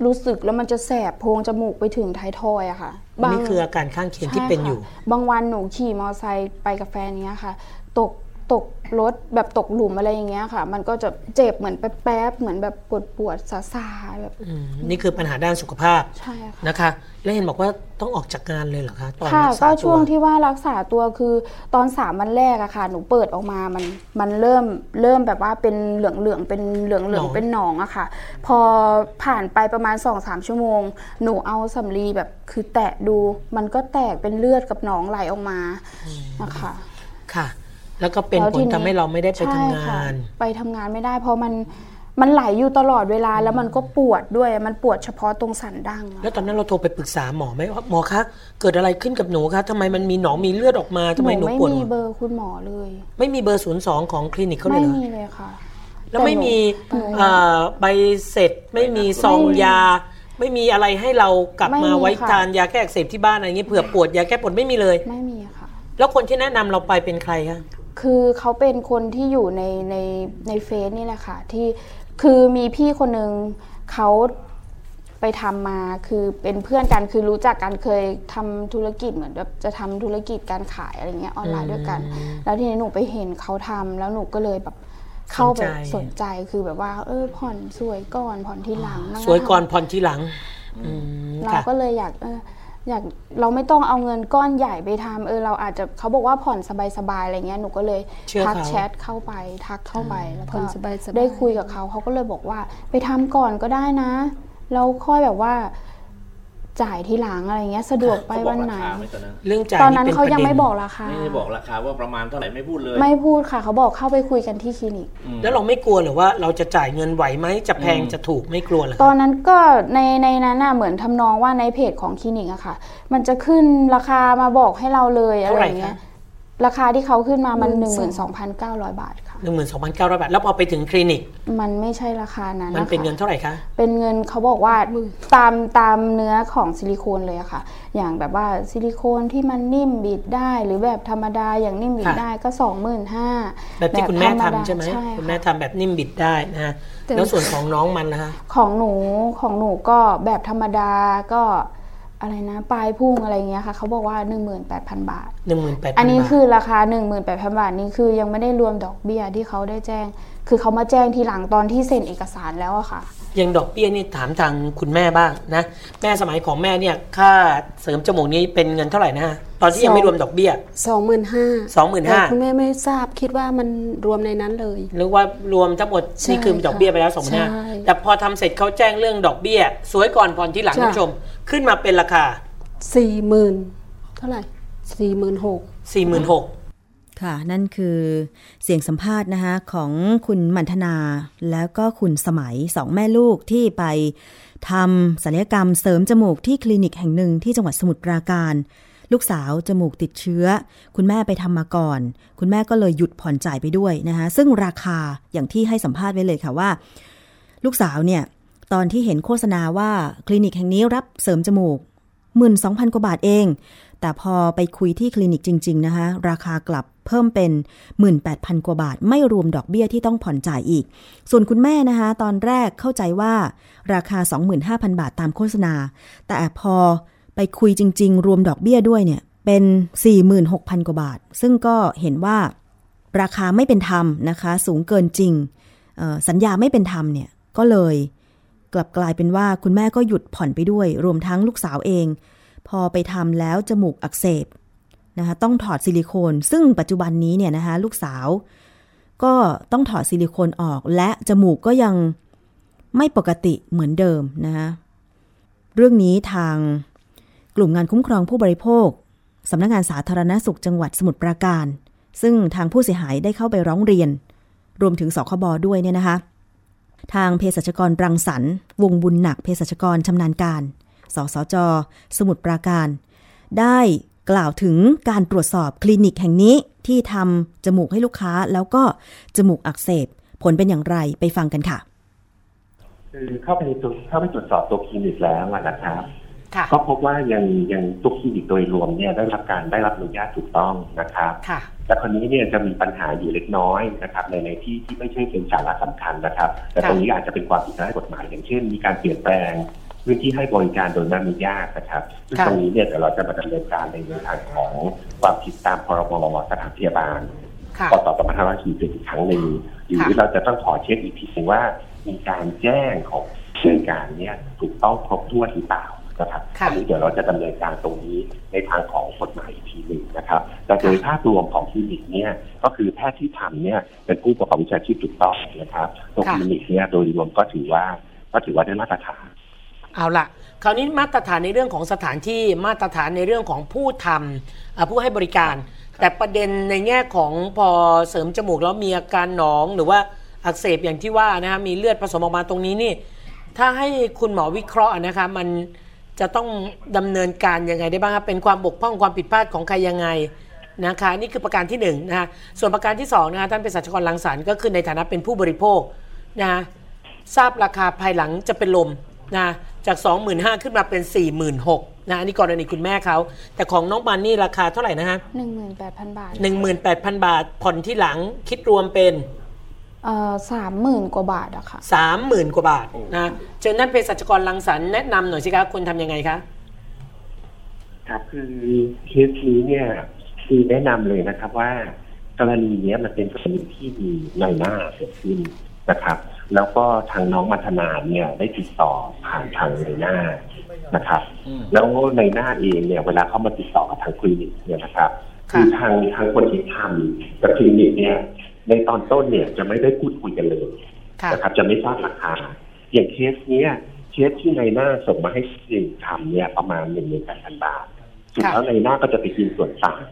รู้สึกแล้วมันจะแสบโพรงจมูกไปถึงท้ายทอยอะค่ะอันนี่คืออาการข้างเคียงที่เป็นอยู่ ใช่ค่ะบางวันหนูขี่มอเตอร์ไซค์ไปกับแฟนเนี้ยค่ะ ตกตก รถแบบตกหลุมอะไรอย่างเงี้ยค่ะ มันก็จะเจ็บเหมือนแป๊บๆเหมือนแบบปวดปวดๆซาๆแบบอืมนี่คือปัญหาด้านสุขภาพใช่ค่ะนะคะ แล้วเห็นบอกว่าต้องออกจากงานเลยเหรอคะตอนค่ะรักษาก็ตัช่วงที่ว่ารักษาตัวคือตอนสามวันแรกอะค่ะ หนูเปิดออกมามันมันเริ่มเริ่มแบบว่าเป็นเหลืองเหลืองๆเป็นเหลืองเหลืองๆเป็นหนองอะค่ะ พอผ่านไปประมาณสองสามชั่วโมง หนูเอาสำลีแบบคือแตะดู มันก็แตกเป็นเลือดกับหนองไหลออกมานะคะค่ะ แล้วก็เป็นแล้วผทีลนี้ทำให้เราไม่ได้ไปใช่ทำงาค่ะนไปทำงานไม่ได้เพราะมันมันไหลอยู่ตลอดเวลาแล้วมันก็ปวดด้วยมันปวดเฉพาะตรงสันดั้งอะแล้วตอนนั้นเราโทรไปปรึกษาหมอไหมว่าหมอคะเกิดอะไรขึ้นกับหนูคะทำไมมันมีหนองมีเลือดออกมาทำไมหนูไม่ปวดมีหัวเบอร์คุณหมอเลย ไม่มีเบอร์ศูนย์สองของคลินิกเขาเลไม่ยเหรอมีเลยค่ะ แล้วไม่มีแต่หนูเอ่อใบเสร็จไม่มีซองไม่มียา ไม่มีอะไรให้เรากลับไม่มามีไว้ค่ะทานยาแก้อักเสบที่บ้านอะไรเงี้ยเผื่อปวดยาแก้ปวดไม่มีเลยไม่มีค่ะแล้วคนที่แนะนำเราไปเป็นใครคะ คือเขาเป็นคนที่อยู่ในในในเฟซนี่แหละค่ะที่คือมีพี่คนหนึ่งเขาไปทำมาคือเป็นเพื่อนกันคือรู้จักกันเคยทำธุรกิจเหมือนแบบจะทำธุรกิจการขายอะไรเงี้ยออนไลน์ด้วยกัน แล้วทีนี้หนูไปเห็นเขาทำแล้วหนูก็เลยแบบเข้าไปสนใจคือแบบว่า เออผ่อนสวยก่อนผ่อนทีหลังะสวยก่อนผ่อนทีหลังอืมเราค่ะก็เลยอยากเออ อยากเราไม่ต้องเอาเงินก้อนใหญ่ไปทำเออเราอาจจะเขาบอกว่าผ่อนสบายๆอะไรเงี้ยหนูก็เลยเชื่อทักเขาแชทเข้าไปทักเข้าไปแล้วผ่ก็อนสบายๆ ได้คุยกับเขาเขาก็เลยบอกว่า ไปทำก่อนก็ได้นะแล้วค่อยแบบว่า จ่ายทีหลังอะไรเงี้ยสะดวกไปเขาบอวักนราไหนคาไหมตอนนั้นเรื่องจ่ายตอนนั้นป็เขายังประด็ไม่บอกราคาไม่ได้บอกราคาว่าประมาณเท่าไหร่ไม่พูดเลยไม่พูดค่ะ เขาบอกเข้าไปคุยกันที่คลินิกแล้วเราไม่กลัวเหรือว่าเราจะจ่ายเงินไหวไหมจะแพงจะถูกไม่กลัวเหรอตอนนั้นก็ในในนั้นน่ะเหมือนทำนองว่าในเพจของคลินิกอะค่ะ มันจะขึ้นราคามาบอกให้เราเลยอะไรอย่างเงี้ย ราคาที่เขาขึ้นมามัน 12,900 บาทค่ะ หนึ่งหมื่นสองพันเก้าร้อยบาท แล้วพอไปถึงคลินิก มันไม่ใช่ราคานั้นมันเป็นนะคะเงินเท่าไหร่คะ เป็นเงินเขาบอกว่าตามตามเนื้อของซิลิโคนเลยอะค่ะ อย่างแบบว่าซิลิโคนที่มันนิ่มบิดได้ หรือแบบธรรมดาอย่างนิ่มบิดค่ะได้ก็สองหมื่นห้าแบบที่คุณแม่ทำใช่ไหมใช่คุณค่ะแม่ทำแบบนิ่มบิดได้นะฮะแล้วส่วนของน้องมันนะคะของหนูของหนูก็แบบธรรมดาก็ อะไรนะปลายพุ่งอะไรเงี้ยค่ะเขาบอกว่า 18,000 บาทหนึ่งหมื่นแปดอันนี้บาทคือราคา 18,000 บาทนี่คือยังไม่ได้รวมดอกเบี้ยที่เขาได้แจ้ง คือเขามาแจ้งทีหลังตอนที่เซ็นเอกสารแล้วอะค่ะยังดอกเบี้ยนี่ถามทางคุณแม่บ้างนะ แม่สมัยของแม่เนี่ยค่าเสริมจมูกนี้เป็นเงินเท่าไหร่นะฮะตอนที่ยังไม่รวมดอกเบี้ย สองหมื่นห้า25,000คุณแม่ไม่ทราบคิดว่ามันรวมในนั้นเลย หรือว่ารวมทั้งหมดใช่นี่คือดอกเบี้ยไปแล้วสองหมื่นห้าใช่แต่พอทำเสร็จเขาแจ้งเรื่องดอกเบี้ย สวยก่อนผ่อนที่หลังใช่คุณผู้ชม ขึ้นมาเป็นราคาสี่หมื่นเท่าไหร่สี่หมื่นหก4 6 0 0 0 ค่ะ นั่นคือเสียงสัมภาษณ์นะคะของคุณมันธนา แล้วก็คุณสมัยสองแม่ลูกที่ไปทำศัลยกรรมเสริมจมูกที่คลินิกแห่งหนึ่งที่จังหวัดสมุทรปราการ ลูกสาวจมูกติดเชื้อ คุณแม่ไปทำมาก่อน คุณแม่ก็เลยหยุดผ่อนจ่ายไปด้วยนะคะซึ่งราคาอย่างที่ให้สัมภาษณ์ไว้เลยค่ะว่า ลูกสาวเนี่ยตอนที่เห็นโฆษณาว่าคลินิกแห่งนี้รับเสริมจมูก 12,000 กว่าบาทเอง แต่พอไปคุยที่คลินิกจริง ๆ นะคะ ราคากลับ เพิ่มเป็น 18,000 กว่าบาท ไม่รวมดอกเบี้ยที่ต้องผ่อนจ่ายอีก ส่วนคุณแม่นะคะตอนแรกเข้าใจว่าราคา 25,000 บาทตามโฆษณา แต่พอไปคุยจริง ๆ รวมดอกเบี้ยด้วยเนี่ยเป็น 46,000 กว่าบาท ซึ่งก็เห็นว่าราคาไม่เป็นธรรมนะคะ สูงเกินจริง สัญญาไม่เป็นธรรมเนี่ยก็เลย กลับกลายเป็นว่าคุณแม่ก็หยุดผ่อนไปด้วย รวมทั้งลูกสาวเอง พอไปทำแล้วจมูกอักเสบ นะคะต้องถอดซิลิโคน ซึ่งปัจจุบันนี้เนี่ยนะคะลูกสาว ก็ต้องถอดซิลิโคนออก และจมูกก็ยังไม่ปกติเหมือนเดิมนะคะเรื่องนี้ทางกลุ่มงานคุ้มครองผู้บริโภคสำนักงานสาธารณสุขจังหวัดสมุทรปราการ ซึ่งทางผู้เสียหายได้เข้าไปร้องเรียน รวมถึงสคบด้วยเนี่ยนะคะ ทางเภสัชกรรังสรรค์วงบุญหนักเภสัชกรชำนาญการ สสจ สมุทรปราการ ได้ กล่าวถึงการตรวจสอบคลินิกแห่งนี้ที่ทำจมูกให้ลูกค้าแล้วก็จมูกอักเสบ ผลเป็นอย่างไรไปฟังกันค่ะ คือเข้าไปตรวจเข้าไปตรวจสอบตัวคลินิกแล้วอะนะครับค่ะก็พบว่ายังยังตัวคลินิกโดยรวมเนี่ยได้รับการได้รับอนุญาตถูกต้องนะครับค่ะแต่คนนี้เนี่ยจะมีปัญหาอยู่เล็กน้อยนะครับในในที่ที่ไม่ใช่เป็นสาระสำคัญนะครับ แต่ค่ะตรงนี้อาจจะเป็นความผิดทางกฎหมายอย่างเช่น มีการเปลี่ยนแปลง พื้นที่ให้บริการโดยไม่อนุญาตนะครับซึ่งตรงนี้เนี่ยเดี๋ยวเราจะมาดำเนินการในเรื่องทางของความผิดตามพรบสถานพยาบาลค่ะพศ2547อีกครั้งหนึ่งหรือค่ะเราจะต้องขอเช็คอีกทีหนึงว่ามีการแจ้งของเรื่องการเนี่ยถูกต้องครบถ้วนหรือเปล่านะครับค่ะอันนี้เดี๋ยวเราจะดำเนินการตรงนี้ในทางของกฎหมายอีกทีหนึ่งนะครับ แต่โดยภาพรวมของคลินิกเนี่ยก็คือแพทย์ที่ทำเนี่ยเป็นผู้ประกอบวิชาชีพถูกต้องนะครับตัวค่ะคลินิกเนี่ยโดยรวมก็ถือว่าก็ถือว่าได้มาตรฐาน เอาละคราวนี้มาตรฐานในเรื่องของสถานที่มาตรฐานในเรื่องของผู้ทำอะผู้ให้บริการ แต่ประเด็นในแง่ของพอเสริมจมูกแล้วมีอาการหนองหรือว่าอักเสบอย่างที่ว่านะฮะมีเลือดผสมออกมาตรงนี้นี่ ถ้าให้คุณหมอวิเคราะห์นะคะมันจะต้องดำเนินการยังไงได้บ้างครับเป็นความบกพร่องความผิดพลาดของใครยังไงนะคะนี่คือประการที่หนึ่งนะคะส่วนประการที่สองนะคะท่านเป็นสัชกรลังสรรค์ก็คือในฐานะเป็นผู้บริโภคนะคะทราบราคาภายหลังจะเป็นลมนะ จาก 25,000 ขึ้นมาเป็น 46,000นะอันนี้กรณีคุณแม่เขา แต่ของน้องบันนี่ราคาเท่าไหร่นะฮะหนึ่งหมื่นแปดพันบาท18,000 บาท ผ่อนที่หลังคิดรวมเป็นเอ่อสามหมื่นกว่าบาทอะค่ะสามหมื่นกว่าบาทนะเชิญท่านเภสัชกรลังสรรค์แนะนำหน่อยสิครับคุณทำยังไงคะครับคือเคสนี้เนี่ยคือแนะนำเลยนะครับว่า กรณีเนี้ยมันเป็นกรณีที่มีนายหน้าเกิดขึ้นนะครับ แล้วก็ทางน้องมัทนาเนี่ยได้ติดต่อผ่านทางนายหน้านะครับแล้วนายหน้าเองเนี่ยเวลาเขามาติดต่อกับทางคลินิกเนี่ยนะครับคือทางทางคนที่ทำกับคลินิกเนี่ย ในตอนต้นเนี่ยจะไม่ได้พูดคุยกันเลยค่ะนะครับจะไม่ทราบราคาอย่างเคสเนี้ยเคสที่นายหน้าส่งมาให้คลินิกทำเนี่ยประมาณหนึ่งหมื่นแปดพันบาทสุดแล้วในหน้าก็จะไปกินส่วนต่าง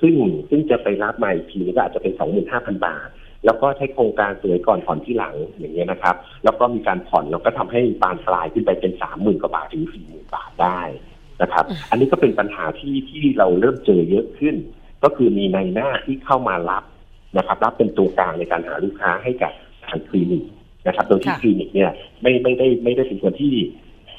ซึ่งซึ่งจะไปรับมาอีกทีก็อาจจะเป็นสองหมื่นห้าพันบาท แล้วก็ใช้โครงการสวยก่อนผ่อนที่หลังอย่างเงี้ยนะครับ แล้วก็มีการผ่อนแล้วก็ทำให้บานปลายขึ้นไปเป็นสามหมื่นกว่าบาทถึงสี่หมื่นบาทได้นะครับ อันนี้ก็เป็นปัญหาที่ที่เราเริ่มเจอเยอะขึ้น ก็คือมีในหน้าที่เข้ามารับนะครับ รับเป็นตัวกลางในการหาลูกค้าให้กับทางคลินิกนะครับ โดยที่ค่ะคลินิกเนี่ยไม่ไม่ได้ไม่ได้เป็นคนที่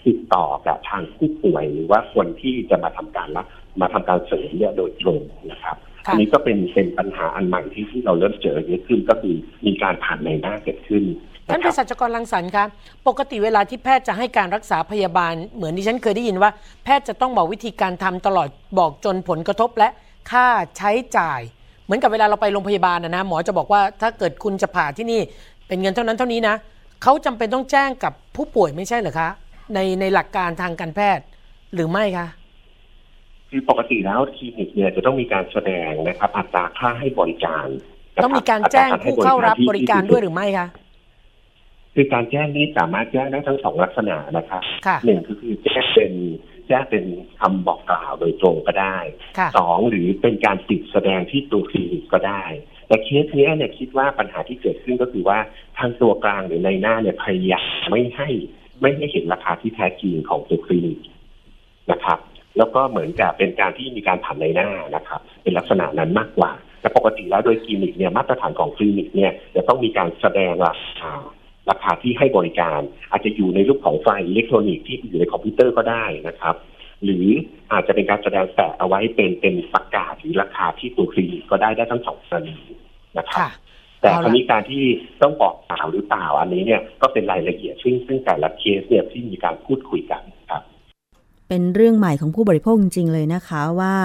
ติดต่อกับทางผู้ป่วยหรือว่าคนที่จะมาทำการรับมาทำการเสริมเนี่ยโดยตรงนะครับ อันนี้ก็เป็นเป็นปัญหาอันใหม่ที่ที่เราเริ่มเจอเยอะขึ้นก็คือมีการผ่านในหน้าเกิดขึ้นท่านเภสัชกรรังสรรค์คะปกติเวลาที่แพทย์จะให้การรักษาพยาบาล เหมือนที่ฉันเคยได้ยินว่า แพทย์จะต้องบอกวิธีการทำตลอดบอกจนผลกระทบและค่าใช้จ่าย เหมือนกับเวลาเราไปโรงพยาบาลนะนะหมอจะบอกว่าถ้าเกิดคุณจะผ่าที่นี่เป็นเงินเท่านั้นเท่านี้นะเขาจำเป็นต้องแจ้งกับผู้ป่วยไม่ใช่เหรอคะในในหลักการทางการแพทย์หรือไม่คะ คือปกติแล้วคลินิกเนี่ยจะต้องมีการแสดงนะครับอัตราค่าให้บริการนะครับต้องมีการแจ้งผู้เข้ารับบริการด้วยหรือไม่คะคือการแจ้งนี้สามารถแจ้งได้ทั้งสองลักษณะนะครับค่ะหนึ่งก็คือแจ้งเป็นแจ้งเป็นคำบอกกล่าวโดยตรงก็ได้ค่ะสองหรือเป็นการติดแสดงที่ตัวคลินิกก็ได้ แต่เคสเนี้ยเนี่ยคิดว่าปัญหาที่เกิดขึ้นก็คือว่าทางตัวกลางหรือนายหน้าเนี่ยพยายามไม่ให้ไม่ให้เห็นราคาที่แท้จริงของตัวคลินิกนะครับ แล้วก็เหมือนกับเป็นการที่มีการผ่านนายหน้านะครับ เป็นลักษณะนั้นมากกว่า แต่ปกติแล้วโดยคลินิกเนี่ยมาตรฐานของคลินิกเนี่ยจะต้องมีการแสดงราคาราคาที่ให้บริการ อาจจะอยู่ในรูปของไฟล์อิเล็กทรอนิกส์ที่อยู่ในคอมพิวเตอร์ก็ได้นะครับ หรืออาจจะเป็นการแสดงแปะเอาไว้เป็นเป็นประกาศหรือราคาที่ตัวคลินิกก็ได้ได้ทั้งสองกรณีนะครับค่ะแต่เอาคล่ะราวนี้การที่ต้องบอกกล่าวหรือเปล่าอันนี้เนี่ยก็เป็นรายละเอียดซึ่งซึ่งแต่ละเคสเนี่ยที่มีการพูดคุยกันครับ เป็นเรื่องใหม่ของผู้บริโภคจริงๆเลยนะคะว่า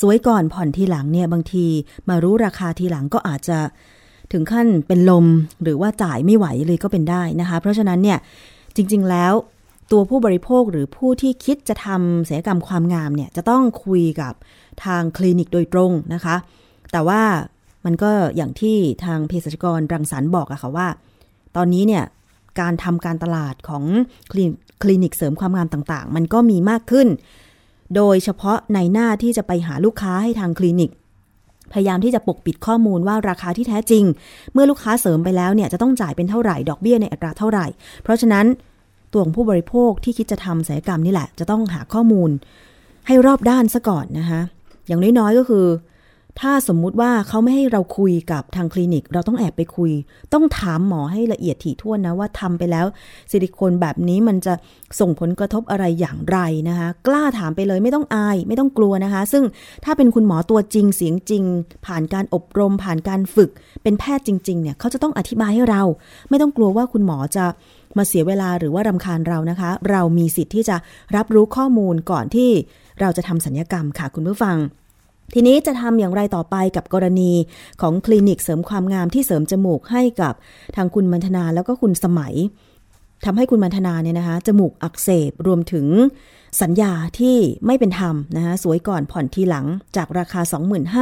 สวยก่อนผ่อนทีหลังเนี่ยบางทีมารู้ราคาทีหลังก็อาจจะถึงขั้นเป็นลมหรือว่าจ่ายไม่ไหวเลยก็เป็นได้นะคะ เพราะฉะนั้นเนี่ยจริง ๆ แล้วตัวผู้บริโภคหรือผู้ที่คิดจะทำศัลยกรรมความงามเนี่ยจะต้องคุยกับทางคลินิกโดยตรงนะคะ แต่ว่ามันก็อย่างที่ทางเภสัชกรรังสรรค์บอกอะค่ะว่า ตอนนี้เนี่ย การทำการตลาดของคลินิกเสริมความงามต่างๆ มันก็มีมากขึ้น โดยเฉพาะในหน้าที่จะไปหาลูกค้าให้ทางคลินิก พยายามที่จะปกปิดข้อมูลว่าราคาที่แท้จริง เมื่อลูกค้าเสริมไปแล้วเนี่ยจะต้องจ่ายเป็นเท่าไหร่ดอกเบี้ยในอัตราเท่าไหร่ เพราะฉะนั้นตัวของผู้บริโภคที่คิดจะทำศัลยกรรมนี่แหละ จะต้องหาข้อมูล ให้รอบด้านซะก่อนนะคะอย่างน้อยๆก็คือ ถ้าสมมุติว่าเขาไม่ให้เราคุยกับทางคลินิก เราต้องแอบไปคุย ต้องถามหมอให้ละเอียดถี่ถ้วนนะว่าทำไปแล้วซิลิโคนแบบนี้มันจะส่งผลกระทบอะไรอย่างไรนะคะ กล้าถามไปเลยไม่ต้องอาย ไม่ต้องกลัวนะคะ ซึ่งถ้าเป็นคุณหมอตัวจริงเสียงจริง ผ่านการอบรม ผ่านการฝึก เป็นแพทย์จริง ๆ เนี่ยเขาจะต้องอธิบายให้เรา ไม่ต้องกลัวว่าคุณหมอจะมาเสียเวลาหรือว่ารำคาญเรานะคะ เรามีสิทธิ์ที่จะรับรู้ข้อมูลก่อนที่เราจะทำสัญญกรรมค่ะคุณผู้ฟัง ทีนี้จะทำอย่างไรต่อไปกับกรณีของคลินิกเสริมความงามที่เสริมจมูกให้กับทางคุณมันธนาแล้วก็คุณสมัยทำให้คุณมันธนาเนี่ยนะคะจมูกอักเสบรวมถึงสัญญาที่ไม่เป็นธรรมนะคะสวยก่อนผ่อนทีหลังจากราคา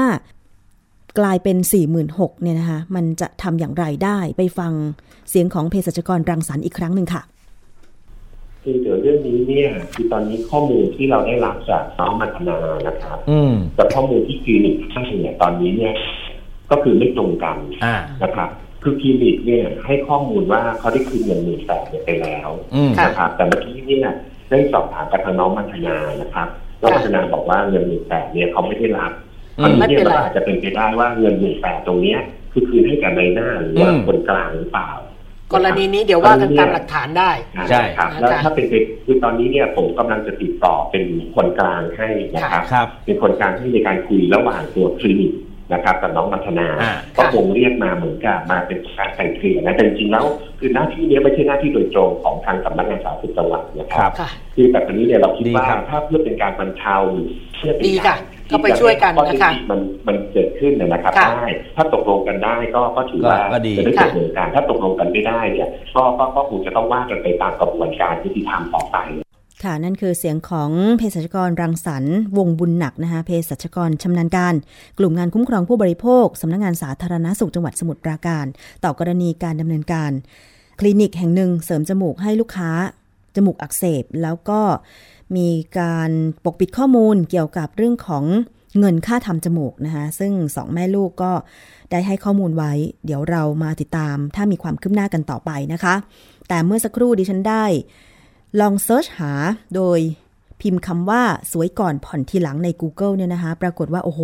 25,000 กลายเป็น 46,000เนี่ยนะคะมันจะทำอย่างไรได้ไปฟังเสียงของเภสัชกรรังสรรค์อีกครั้งหนึ่งค่ะ คือเดี๋ยวเรื่องนี้เนี่ยคือตอนนี้ข้อมูลที่เราได้รับจากน้องมัฒนานะครับอืมกับข้อมูลที่คลินิกให้เนี่ยตอนนี้เนี่ย ก็คือไม่ตรงกันอ่านะครับคือคลินิกเนี่ยให้ข้อมูลว่าเขาได้คืนเงินหมื่นแปดไปแล้วอืมนะครับแต่เมื่อกี้เนี่ยได้สอบถามกับทางน้องมัธนานะครับน้องมัธนาบอกว่าเงินหมื่นแปดเนี่ยเขาไม่ได้รับอือันมนี้เนี่ยมันอาจจะเป็นไปได้ว่าเงินหมื่นแปดตรงเนี้ยคือคืนให้กับในหน้าหรือว่าอืมคนกลางหรือเปล่า กรณีนี้เดี๋ยวว่ากันตามหลักฐานได้ใช่ครับแล้วถ้าเป็นไปคือตอนนี้เนี่ยผมกำลังจะติดต่อเป็นคนกลางให้นะครับครับเป็นคนกลางให้ในการคุยระหว่างตัวคลินิกนะครับกับน้องมัทนาอ่าก็คงเรียกมาเหมือนกับมาเป็นการไกลเกลี่ยนะแต่จริงๆแล้วคือหน้าที่เนี้ยไม่ใช่หน้าที่โดยตรงของทางสำนักงานสาธารณสุขจังหวัดนะคครัรับบคือแต่ตอนนี้เนี่ยเราคิดดีว่าครับถ้าเพื่อเป็นการบรรเทาหรือเพื่อเป็นดีกาค่ะร ก็ไปช่วยกันข้อนะเท็จคะจริงมันมันเกิดขึ้นนะนะครับค่ะได้ถ้าตกลงกันได้ก็ก็ถือว่าก็ดีจะได้ดำเนินการถ้าตกลงกันไม่ได้เนี่ยก็ก็ก็คงจะต้องว่ากันไปตามกระบวนการยุติธรรมต่อไปค่ะนั่นคือเสียงของเภสัชกรรังสรรค์วงบุญหนักนะคะเภสัชกรชำนาญการ กลุ่มงานคุ้มครองผู้บริโภคสำนักงงานสาธารณสุขจังหวัดสมุทรปราการ ต่อกรณีการดำเนินการ คลินิกแห่งหนึ่งเสริมจมูกให้ลูกค้า จมูกอักเสบแล้วก็ มีการปกปิดข้อมูลเกี่ยวกับเรื่องของเงินค่าทำจมูกนะคะซึ่งสองแม่ลูกก็ได้ให้ข้อมูลไว้ เดี๋ยวเรามาติดตาม ถ้ามีความคืบหน้ากันต่อไปนะคะ แต่เมื่อสักครู่ดิฉันได้ ลองเซิร์ชหาโดยพิมพ์คำว่าสวยก่อนผ่อนทีหลังใน Google เนี่ยนะคะ ปรากฏว่า โอ้โห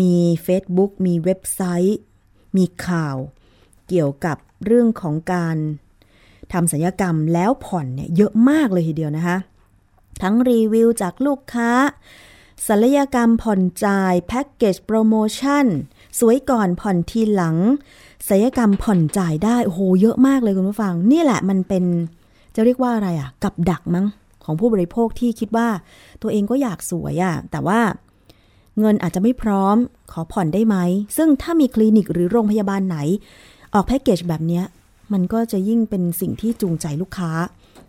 มี Facebook มีเว็บไซต์ มีข่าว เกี่ยวกับเรื่องของการ ทำสัญญกรรมแล้วผ่อนเนี่ยเยอะมากเลยทีเดียวนะคะ ทั้งรีวิวจากลูกค้าศัลยกรรมผ่อนจ่ายแพ็กเกจโปรโมชั่น สวยก่อนผ่อนทีหลังศัลยกรรมผ่อนจ่ายได้โอ้โหเยอะมากเลยคุณผู้ฟัง นี่แหละมันเป็นจะเรียกว่าอะไรอะ่ะกับดักมั้งของผู้บริโภคที่คิดว่าตัวเองก็อยากสวยอะ่ะแต่ว่าเงินอาจจะไม่พร้อมขอผ่อนได้ไหม ซึ่งถ้ามีคลินิกหรือโรงพยาบาลไหน ออกแพ็กเกจแบบเนี้ย มันก็จะยิ่งเป็นสิ่งที่จูงใจลูกค้า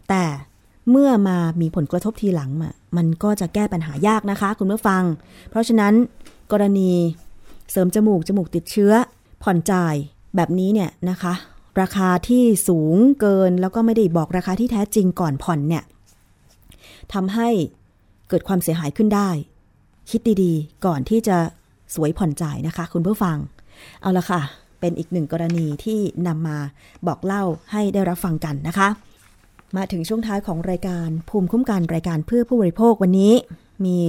แต่เมื่อมามีผลกระทบทีหลังมันก็จะแก้ปัญหายากนะคะ คุณผู้ฟัง เพราะฉะนั้นกรณีเสริมจมูกจมูกติดเชื้อ ผ่อนจ่ายแบบนี้เนี่ยนะคะ ราคาที่สูงเกินแล้วก็ไม่ได้บอกราคาที่แท้จริงก่อนผ่อนเนี่ยทำให้เกิดความเสียหายขึ้นได้ คิดดีๆ ก่อนที่จะสวยผ่อนจ่ายนะคะ คุณผู้ฟัง เอาละค่ะ เป็นอีกหนึ่งกรณีที่นำมาบอกเล่าให้ได้รับฟังกันนะคะ มาถึงช่วงท้ายของรายการภูมิคุ้มกันรายการเพื่อผู้บริโภควันนี้ มี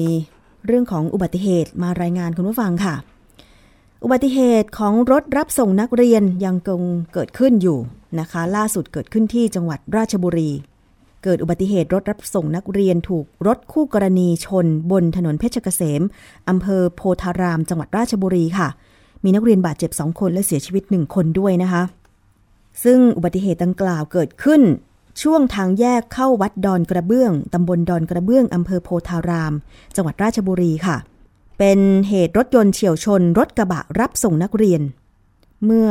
เรื่องของอุบัติเหตุมารายงานคุณผู้ฟังค่ะ อุบัติเหตุของรถรับส่งนักเรียนยังคงเกิดขึ้นอยู่นะคะ ล่าสุดเกิดขึ้นที่จังหวัดราชบุรี เกิดอุบัติเหตุรถรับส่งนักเรียนถูกรถคู่กรณีชน บนถนนเพชรเกษมอำเภอโพธาราม จังหวัดราชบุรีค่ะ มีนักเรียนบาดเจ็บสองคนและเสียชีวิตหนึ่งคนด้วยนะคะ ซึ่งอุบัติเหตุดังกล่าวเกิดขึ้น ช่วงทางแยกเข้าวัดดอนกระเบื้อง ตำบลดอนกระเบื้อง อำเภอโพธาราม จังหวัดราชบุรีค่ะ เป็นเหตุรถยนต์เฉียวชน รถกระบะรับส่งนักเรียน เมื่อ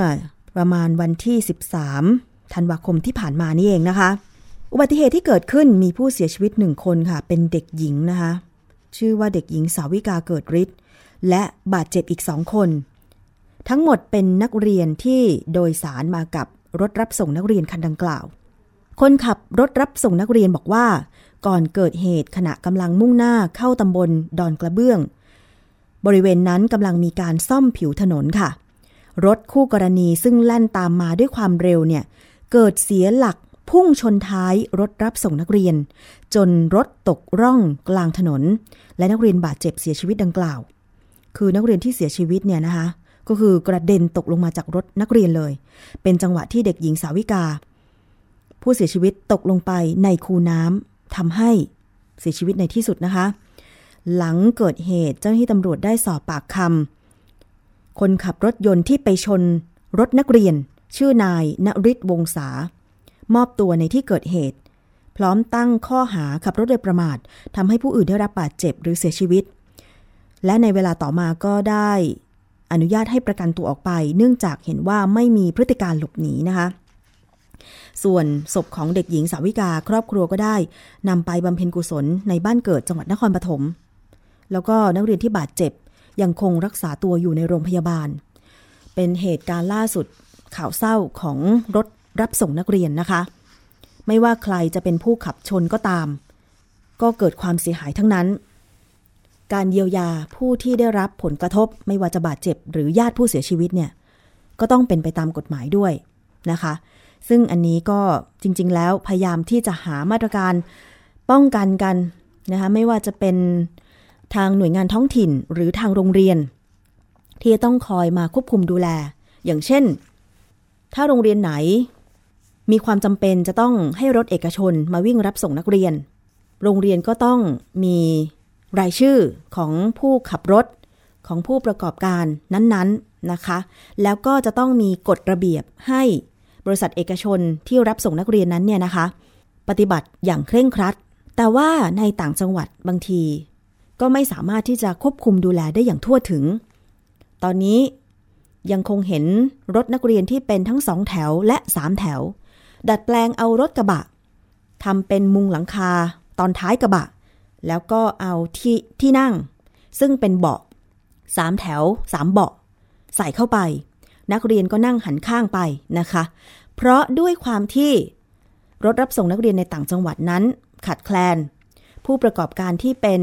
ประมาณวันที่ 13 ธันวาคมที่ผ่านมานี่เองนะคะ อุบัติเหตุที่เกิดขึ้นมีผู้เสียชีวิตหนึ่งคนค่ะ เป็นเด็กหญิงนะคะ ชื่อว่าเด็กหญิงสาวิกาเกิดฤทธิ์และบาดเจ็บอีกสองคน ทั้งหมดเป็นนักเรียนที่โดยสารมากับรถรับส่งนักเรียนคันดังกล่าว คนขับรถรับส่งนักเรียนบอกว่า ก่อนเกิดเหตุขณะกำลังมุ่งหน้าเข้าตำบลดอนกระเบื้อง บริเวณนั้นกำลังมีการซ่อมผิวถนนค่ะ รถคู่กรณีซึ่งแล่นตามมาด้วยความเร็วเนี่ย เกิดเสียหลักพุ่งชนท้ายรถรับส่งนักเรียน จนรถตกร่องกลางถนน และนักเรียนบาดเจ็บเสียชีวิตดังกล่าว คือนักเรียนที่เสียชีวิตเนี่ยนะคะ ก็คือกระเด็นตกลงมาจากรถนักเรียนเลย เป็นจังหวะที่เด็กหญิงสาวิกา ผู้เสียชีวิตตกลงไปในคูน้ำทำให้เสียชีวิตในที่สุดนะคะ หลังเกิดเหตุเจ้าหน้าที่ตำรวจได้สอบปากคำคนขับรถยนต์ที่ไปชนรถนักเรียน ชื่อนายณริศวงศามอบตัวในที่เกิดเหตุ พร้อมตั้งข้อหาขับรถโดยประมาททำให้ผู้อื่นได้รับบาดเจ็บหรือเสียชีวิต และในเวลาต่อมาก็ได้ อนุญาตให้ประกันตัวออกไป เนื่องจากเห็นว่าไม่มีพฤติการหลบหนีนะคะส่วนศพของเด็กหญิงสาวิกาครอบครัวก็ได้นำไปบำเพ็ญกุศลในบ้านเกิดจังหวัดนครปฐมแล้วก็นักเรียนที่บาดเจ็บ ยังคงรักษาตัวอยู่ในโรงพยาบาล เป็นเหตุการณ์ล่าสุดข่าวเศร้าของรถรับส่งนักเรียนนะคะ ไม่ว่าใครจะเป็นผู้ขับชนก็ตาม ก็เกิดความเสียหายทั้งนั้น การเยียวยาผู้ที่ได้รับผลกระทบ ไม่ว่าจะบาดเจ็บ หรือญาติผู้เสียชีวิตเนี่ยก็ต้องเป็นไปตามกฎหมายด้วยนะคะ ซึ่งอันนี้ก็จริง ๆ แล้วพยายามที่จะหามาตรการป้องกันกันนะคะไม่ว่าจะเป็นทางหน่วยงานท้องถิ่นหรือทางโรงเรียน ที่จะต้องคอยมาควบคุมดูแล อย่างเช่น ถ้าโรงเรียนไหน มีความจำเป็นจะต้องให้รถเอกชนมาวิ่งรับส่งนักเรียน โรงเรียนก็ต้องมี รายชื่อของผู้ขับรถของผู้ประกอบการนั้นๆนนนะคะ แล้วก็จะต้องมีกฎระเบียบให้บริษัทเอกชนที่รับส่งนักเรียนนั้นเนี่ยนะคะ ปฏิบัติอย่างเคร่งครัด แต่ว่าในต่างจังหวัดบางที ก็ไม่สามารถที่จะควบคุมดูแลได้อย่างทั่วถึง ตอนนี้ยังคงเห็นรถนักเรียนที่เป็นทั้งสองแถวและสามแถว ดัดแปลงเอารถกระบะทำเป็นมุงหลังคาตอนท้ายกระบะ แล้วก็เอาที่ที่นั่ง ซึ่งเป็นเบาะสามแถวสามเบาะ ใส่เข้าไป นักเรียนก็นั่งหันข้างไปนะคะ เพราะด้วยความที่รถรับส่งนักเรียนในต่างจังหวัดนั้น ขาดแคลน ผู้ประกอบการที่เป็น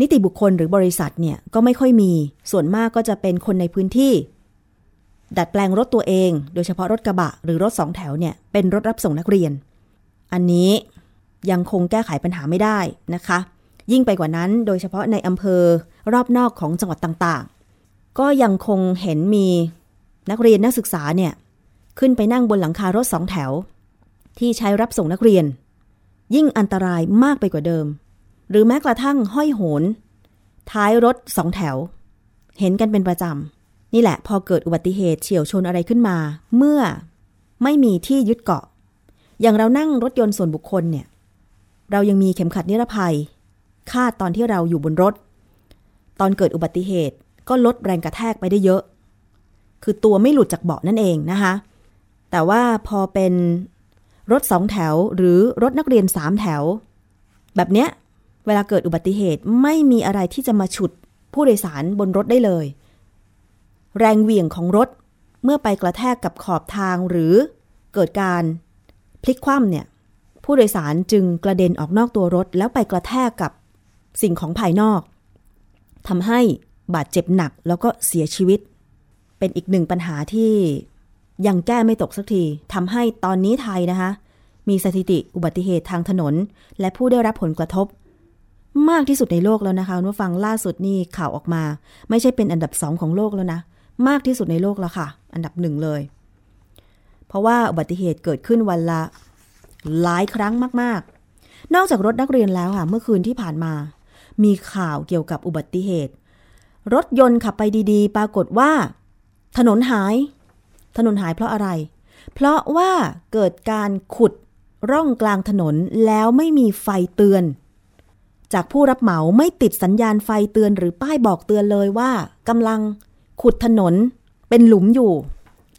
นิติบุคคลหรือบริษัทเนี่ยก็ไม่ค่อยมี ส่วนมากก็จะเป็นคนในพื้นที่ ดัดแปลงรถตัวเอง โดยเฉพาะรถกระบะ หรือรถสองแถวเนี่ยเป็นรถรับส่งนักเรียน อันนี้ ยังคงแก้ไขปัญหาไม่ได้นะคะ ยิ่งไปกว่านั้นโดยเฉพาะในอำเภอรอบนอกของจังหวัดต่างๆ ก็ยังคงเห็นมีนักเรียนนักศึกษาเนี่ยขึ้นไปนั่งบนหลังคารถสองแถว ที่ใช้รับส่งนักเรียน ยิ่งอันตรายมากไปกว่าเดิม หรือแม้กระทั่งห้อยโหน ท้ายรถสองแถว เห็นกันเป็นประจำ นี่แหละพอเกิดอุบัติเหตุเฉียวชนอะไรขึ้นมา เมื่อไม่มีที่ยึดเกาะ อย่างเรานั่งรถยนต์ส่วนบุคคลเนี่ย เรายังมีเข็มขัดนิรภัย คาดตอนที่เราอยู่บนรถ ตอนเกิดอุบัติเหตุก็ลดแรงกระแทกไปได้เยอะ คือตัวไม่หลุดจากเบาะนั่นเองนะคะ แต่ว่าพอเป็นรถสองแถวหรือรถนักเรียนสามแถว แบบเนี้ยเวลาเกิดอุบัติเหตุไม่มีอะไรที่จะมาฉุดผู้โดยสารบนรถได้เลย แรงเหวี่ยงของรถเมื่อไปกระแทกกับขอบทางหรือเกิดการพลิกคว่ำเนี่ย ผู้โดยสารจึงกระเด็นออกนอกตัวรถแล้วไปกระแทกกับสิ่งของภายนอกทำให้บาดเจ็บหนักแล้วก็เสียชีวิต เป็นอีกหนึ่งปัญหาที่ยังแก้ไม่ตกสักทีทำให้ตอนนี้ไทยนะคะ มีสถิติอุบัติเหตุทางถนน และผู้ได้รับผลกระทบ มากที่สุดในโลกแล้วนะคะเมื่อฟังล่าสุดนี่ข่าวออกมา ไม่ใช่เป็นอันดับสองของโลกแล้วนะ มากที่สุดในโลกแล้วค่ะ อันดับหนึ่งเลย เพราะว่าอุบัติเหตุเกิดขึ้นวันละ หลายครั้งมากๆ นอกจากรถนักเรียนแล้วค่ะ เมื่อคืนที่ผ่านมา มีข่าวเกี่ยวกับอุบัติเหตุ รถยนต์ขับไปดีๆ ปรากฏว่า ถนนหาย ถนนหายเพราะอะไร เพราะว่าเกิดการขุดร่องกลางถนนแล้วไม่มีไฟเตือน จากผู้รับเหมาไม่ติดสัญญาณไฟเตือนหรือป้ายบอกเตือนเลยว่ากำลังขุดถนนเป็นหลุมอยู่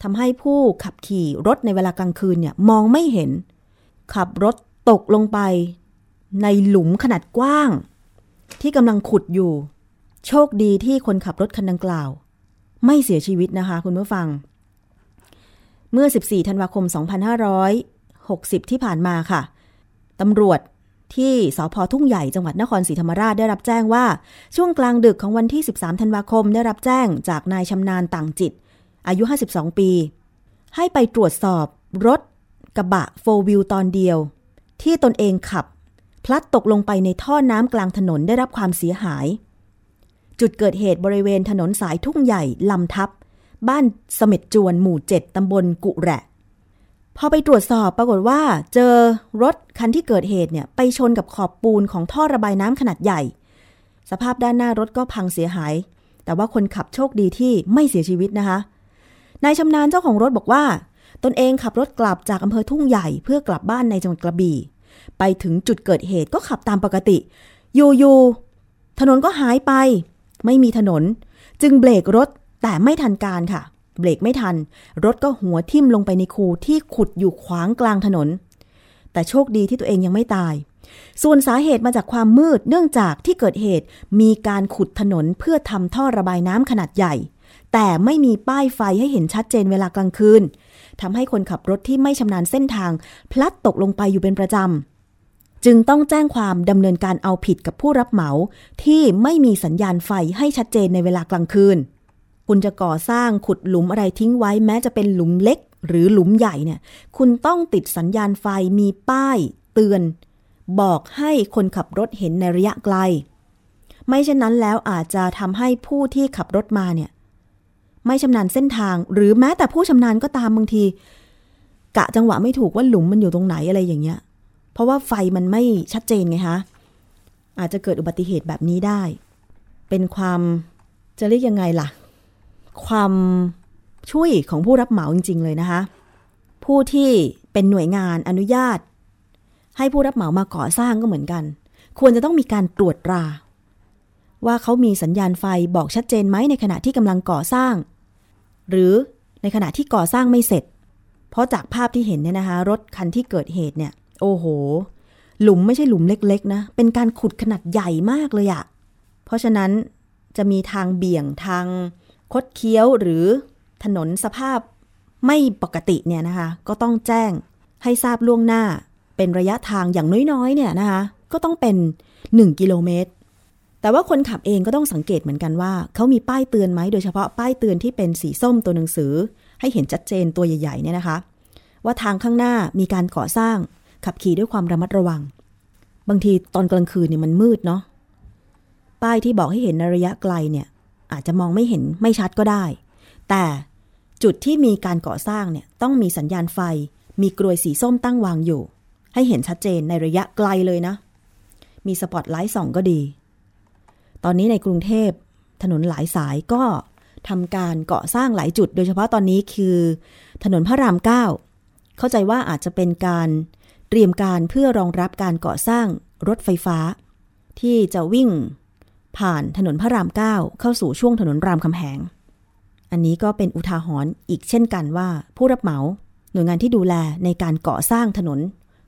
ทำให้ผู้ขับขี่รถในเวลากลางคืนเนี่ยมองไม่เห็น ขับรถตกลงไป ในหลุมขนาดกว้าง ที่กำลังขุดอยู่ โชคดีที่คนขับรถคันดังกล่าว ไม่เสียชีวิตนะคะคุณผู้ฟัง เมื่อ 14 ธันวาคม 2560 ที่ผ่านมาค่ะตำรวจที่สพทุ่งใหญ่จังหวัดนครศรีธรรมราชได้รับแจ้งว่าช่วงกลางดึกของวันที่ 13 ธันวาคมได้รับแจ้งจากนายชำนาญต่างจิต อายุ 52 ปี ให้ไปตรวจสอบรถ กระบะโฟวิลตอนเดียว ที่ตนเองขับ พลัดตกลงไปในท่อน้ำกลางถนนได้รับความเสียหาย จุดเกิดเหตุบริเวณถนนสายทุ่งใหญ่ลำทับ บ้านเสม็ดจวนหมู่7ตำบลกุแระพอไปตรวจสอบปรากฏว่า เจอรถคันที่เกิดเหตุเนี่ยไปชนกับขอบปูนของท่อระบายน้ำขนาดใหญ่ สภาพด้านหน้ารถก็พังเสียหาย แต่ว่าคนขับโชคดีที่ไม่เสียชีวิตนะคะนายชำนาญเจ้าของรถบอกว่า ตนเองขับรถกลับจากอำเภอทุ่งใหญ่เพื่อกลับบ้านในจังหวัดกระบี่ ไปถึงจุดเกิดเหตุก็ขับตามปกติ อยู่ๆ ถนนก็หายไป ไม่มีถนน จึงเบรกรถแต่ไม่ทันการค่ะ เบรกไม่ทัน รถก็หัวทิ่มลงไปในคูที่ขุดอยู่ขวางกลางถนน แต่โชคดีที่ตัวเองยังไม่ตาย ส่วนสาเหตุมาจากความมืดเนื่องจากที่เกิดเหตุมีการขุดถนนเพื่อทำท่อระบายน้ำขนาดใหญ่ แต่ไม่มีป้ายไฟให้เห็นชัดเจนเวลากลางคืน ทำให้คนขับรถที่ไม่ชำนาญเส้นทาง พลัดตกลงไปอยู่เป็นประจำ จึงต้องแจ้งความดำเนินการเอาผิดกับผู้รับเหมา ที่ไม่มีสัญญาณไฟให้ชัดเจนในเวลากลางคืน คุณจะก่อสร้างขุดหลุมอะไรทิ้งไว้แม้จะเป็นหลุมเล็ก หรือหลุมใหญ่เนี่ย คุณต้องติดสัญญาณไฟมีป้าย เตือน บอกให้คนขับรถเห็นในระยะไกล ไม่เช่นนั้นแล้วอาจจะทำให้ผู้ที่ขับรถมาเนี่ย ไม่ชำนาญเส้นทาง หรือแม้แต่ผู้ชำนาญก็ตามบางที กะจังหวะไม่ถูกว่าหลุมมันอยู่ตรงไหนอะไรอย่างเงี้ย เพราะว่าไฟมันไม่ชัดเจนไงคะอาจจะเกิดอุบัติเหตุแบบนี้ได้ เป็นความจะเรียกยังไงล่ะ ความช่วยของผู้รับเหมาจริง ๆ เลยนะคะ ผู้ที่เป็นหน่วยงานอนุญาต ให้ผู้รับเหมามาก่อสร้างก็เหมือนกัน ควรจะต้องมีการตรวจตรา ว่าเขามีสัญญาณไฟบอกชัดเจนไหมในขณะที่กำลังก่อสร้าง หรือในขณะที่ก่อสร้างไม่เสร็จ เพราะจากภาพที่เห็นเนี่ยนะคะ รถคันที่เกิดเหตุเนี่ย โอ้โห หลุมไม่ใช่หลุมเล็กๆนะ เป็นการขุดขนาดใหญ่มากเลยอะเพราะฉะนั้นจะมีทางเบี่ยงทางคดเคี้ยวหรือถนนสภาพไม่ปกติเนี่ยนะคะ ก็ต้องแจ้งให้ทราบล่วงหน้า เป็นระยะทางอย่างน้อยๆ เนี่ยนะคะ ก็ต้องเป็น 1 กิโลเมตร แต่ว่าคนขับเองก็ต้องสังเกตเหมือนกันว่าเขามีป้ายเตือนไหมโดยเฉพาะป้ายเตือนที่เป็นสีส้มตัวหนังสือ ให้เห็นชัดเจนตัวใหญ่ๆเนี่ยนะคะ ว่าทางข้างหน้ามีการก่อสร้าง ขับขี่ด้วยความระมัดระวัง บางทีตอนกลางคืนเนี่ยมันมืดเนาะป้ายที่บอกให้เห็นในระยะไกลเนี่ย อาจจะมองไม่เห็นไม่ชัดก็ได้ แต่จุดที่มีการก่อสร้างเนี่ยต้องมีสัญญาณไฟ มีกลวยสีส้มตั้งวางอยู่ ให้เห็นชัดเจนในระยะไกลเลยนะ มีสปอตไลท์ส่องก็ดี ตอนนี้ในกรุงเทพถนนหลายสายก็ทำการก่อสร้างหลายจุด โดยเฉพาะตอนนี้คือถนนพระรามเก้าเข้าใจว่าอาจจะเป็นการเตรียมการเพื่อรองรับการก่อสร้างรถไฟฟ้า ที่จะวิ่งผ่านถนนพระรามเก้าเข้าสู่ช่วงถนนรามคำแหง อันนี้ก็เป็นอุทาหรณ์อีกเช่นกันว่าผู้รับเหมาหน่วยงานที่ดูแลในการก่อสร้างถนน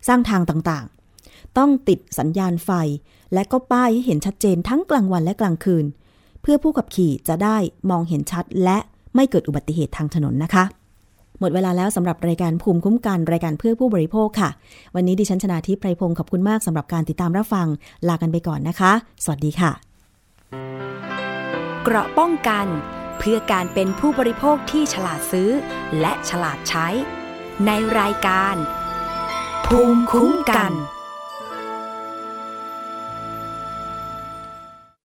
สร้างทางต่างๆ ต้องติดสัญญาณไฟ และก็ป้ายให้เห็นชัดเจนทั้งกลางวันและกลางคืน เพื่อผู้ขับขี่จะได้มองเห็นชัด และไม่เกิดอุบัติเหตุทางถนนนะคะ หมดเวลาแล้วสำหรับรายการภูมิคุ้มกันรายการเพื่อผู้บริโภคค่ะ วันนี้ดิฉันชนาทิพไพรพงศ์ขอบคุณมากสำหรับการติดตามรับฟัง ลากันไปก่อนนะคะ สวัสดีค่ะ เกราะป้องกันเพื่อการเป็นผู้บริโภคที่ฉลาดซื้อ และฉลาดใช้ ในรายการ ภูมิคุ้มกัน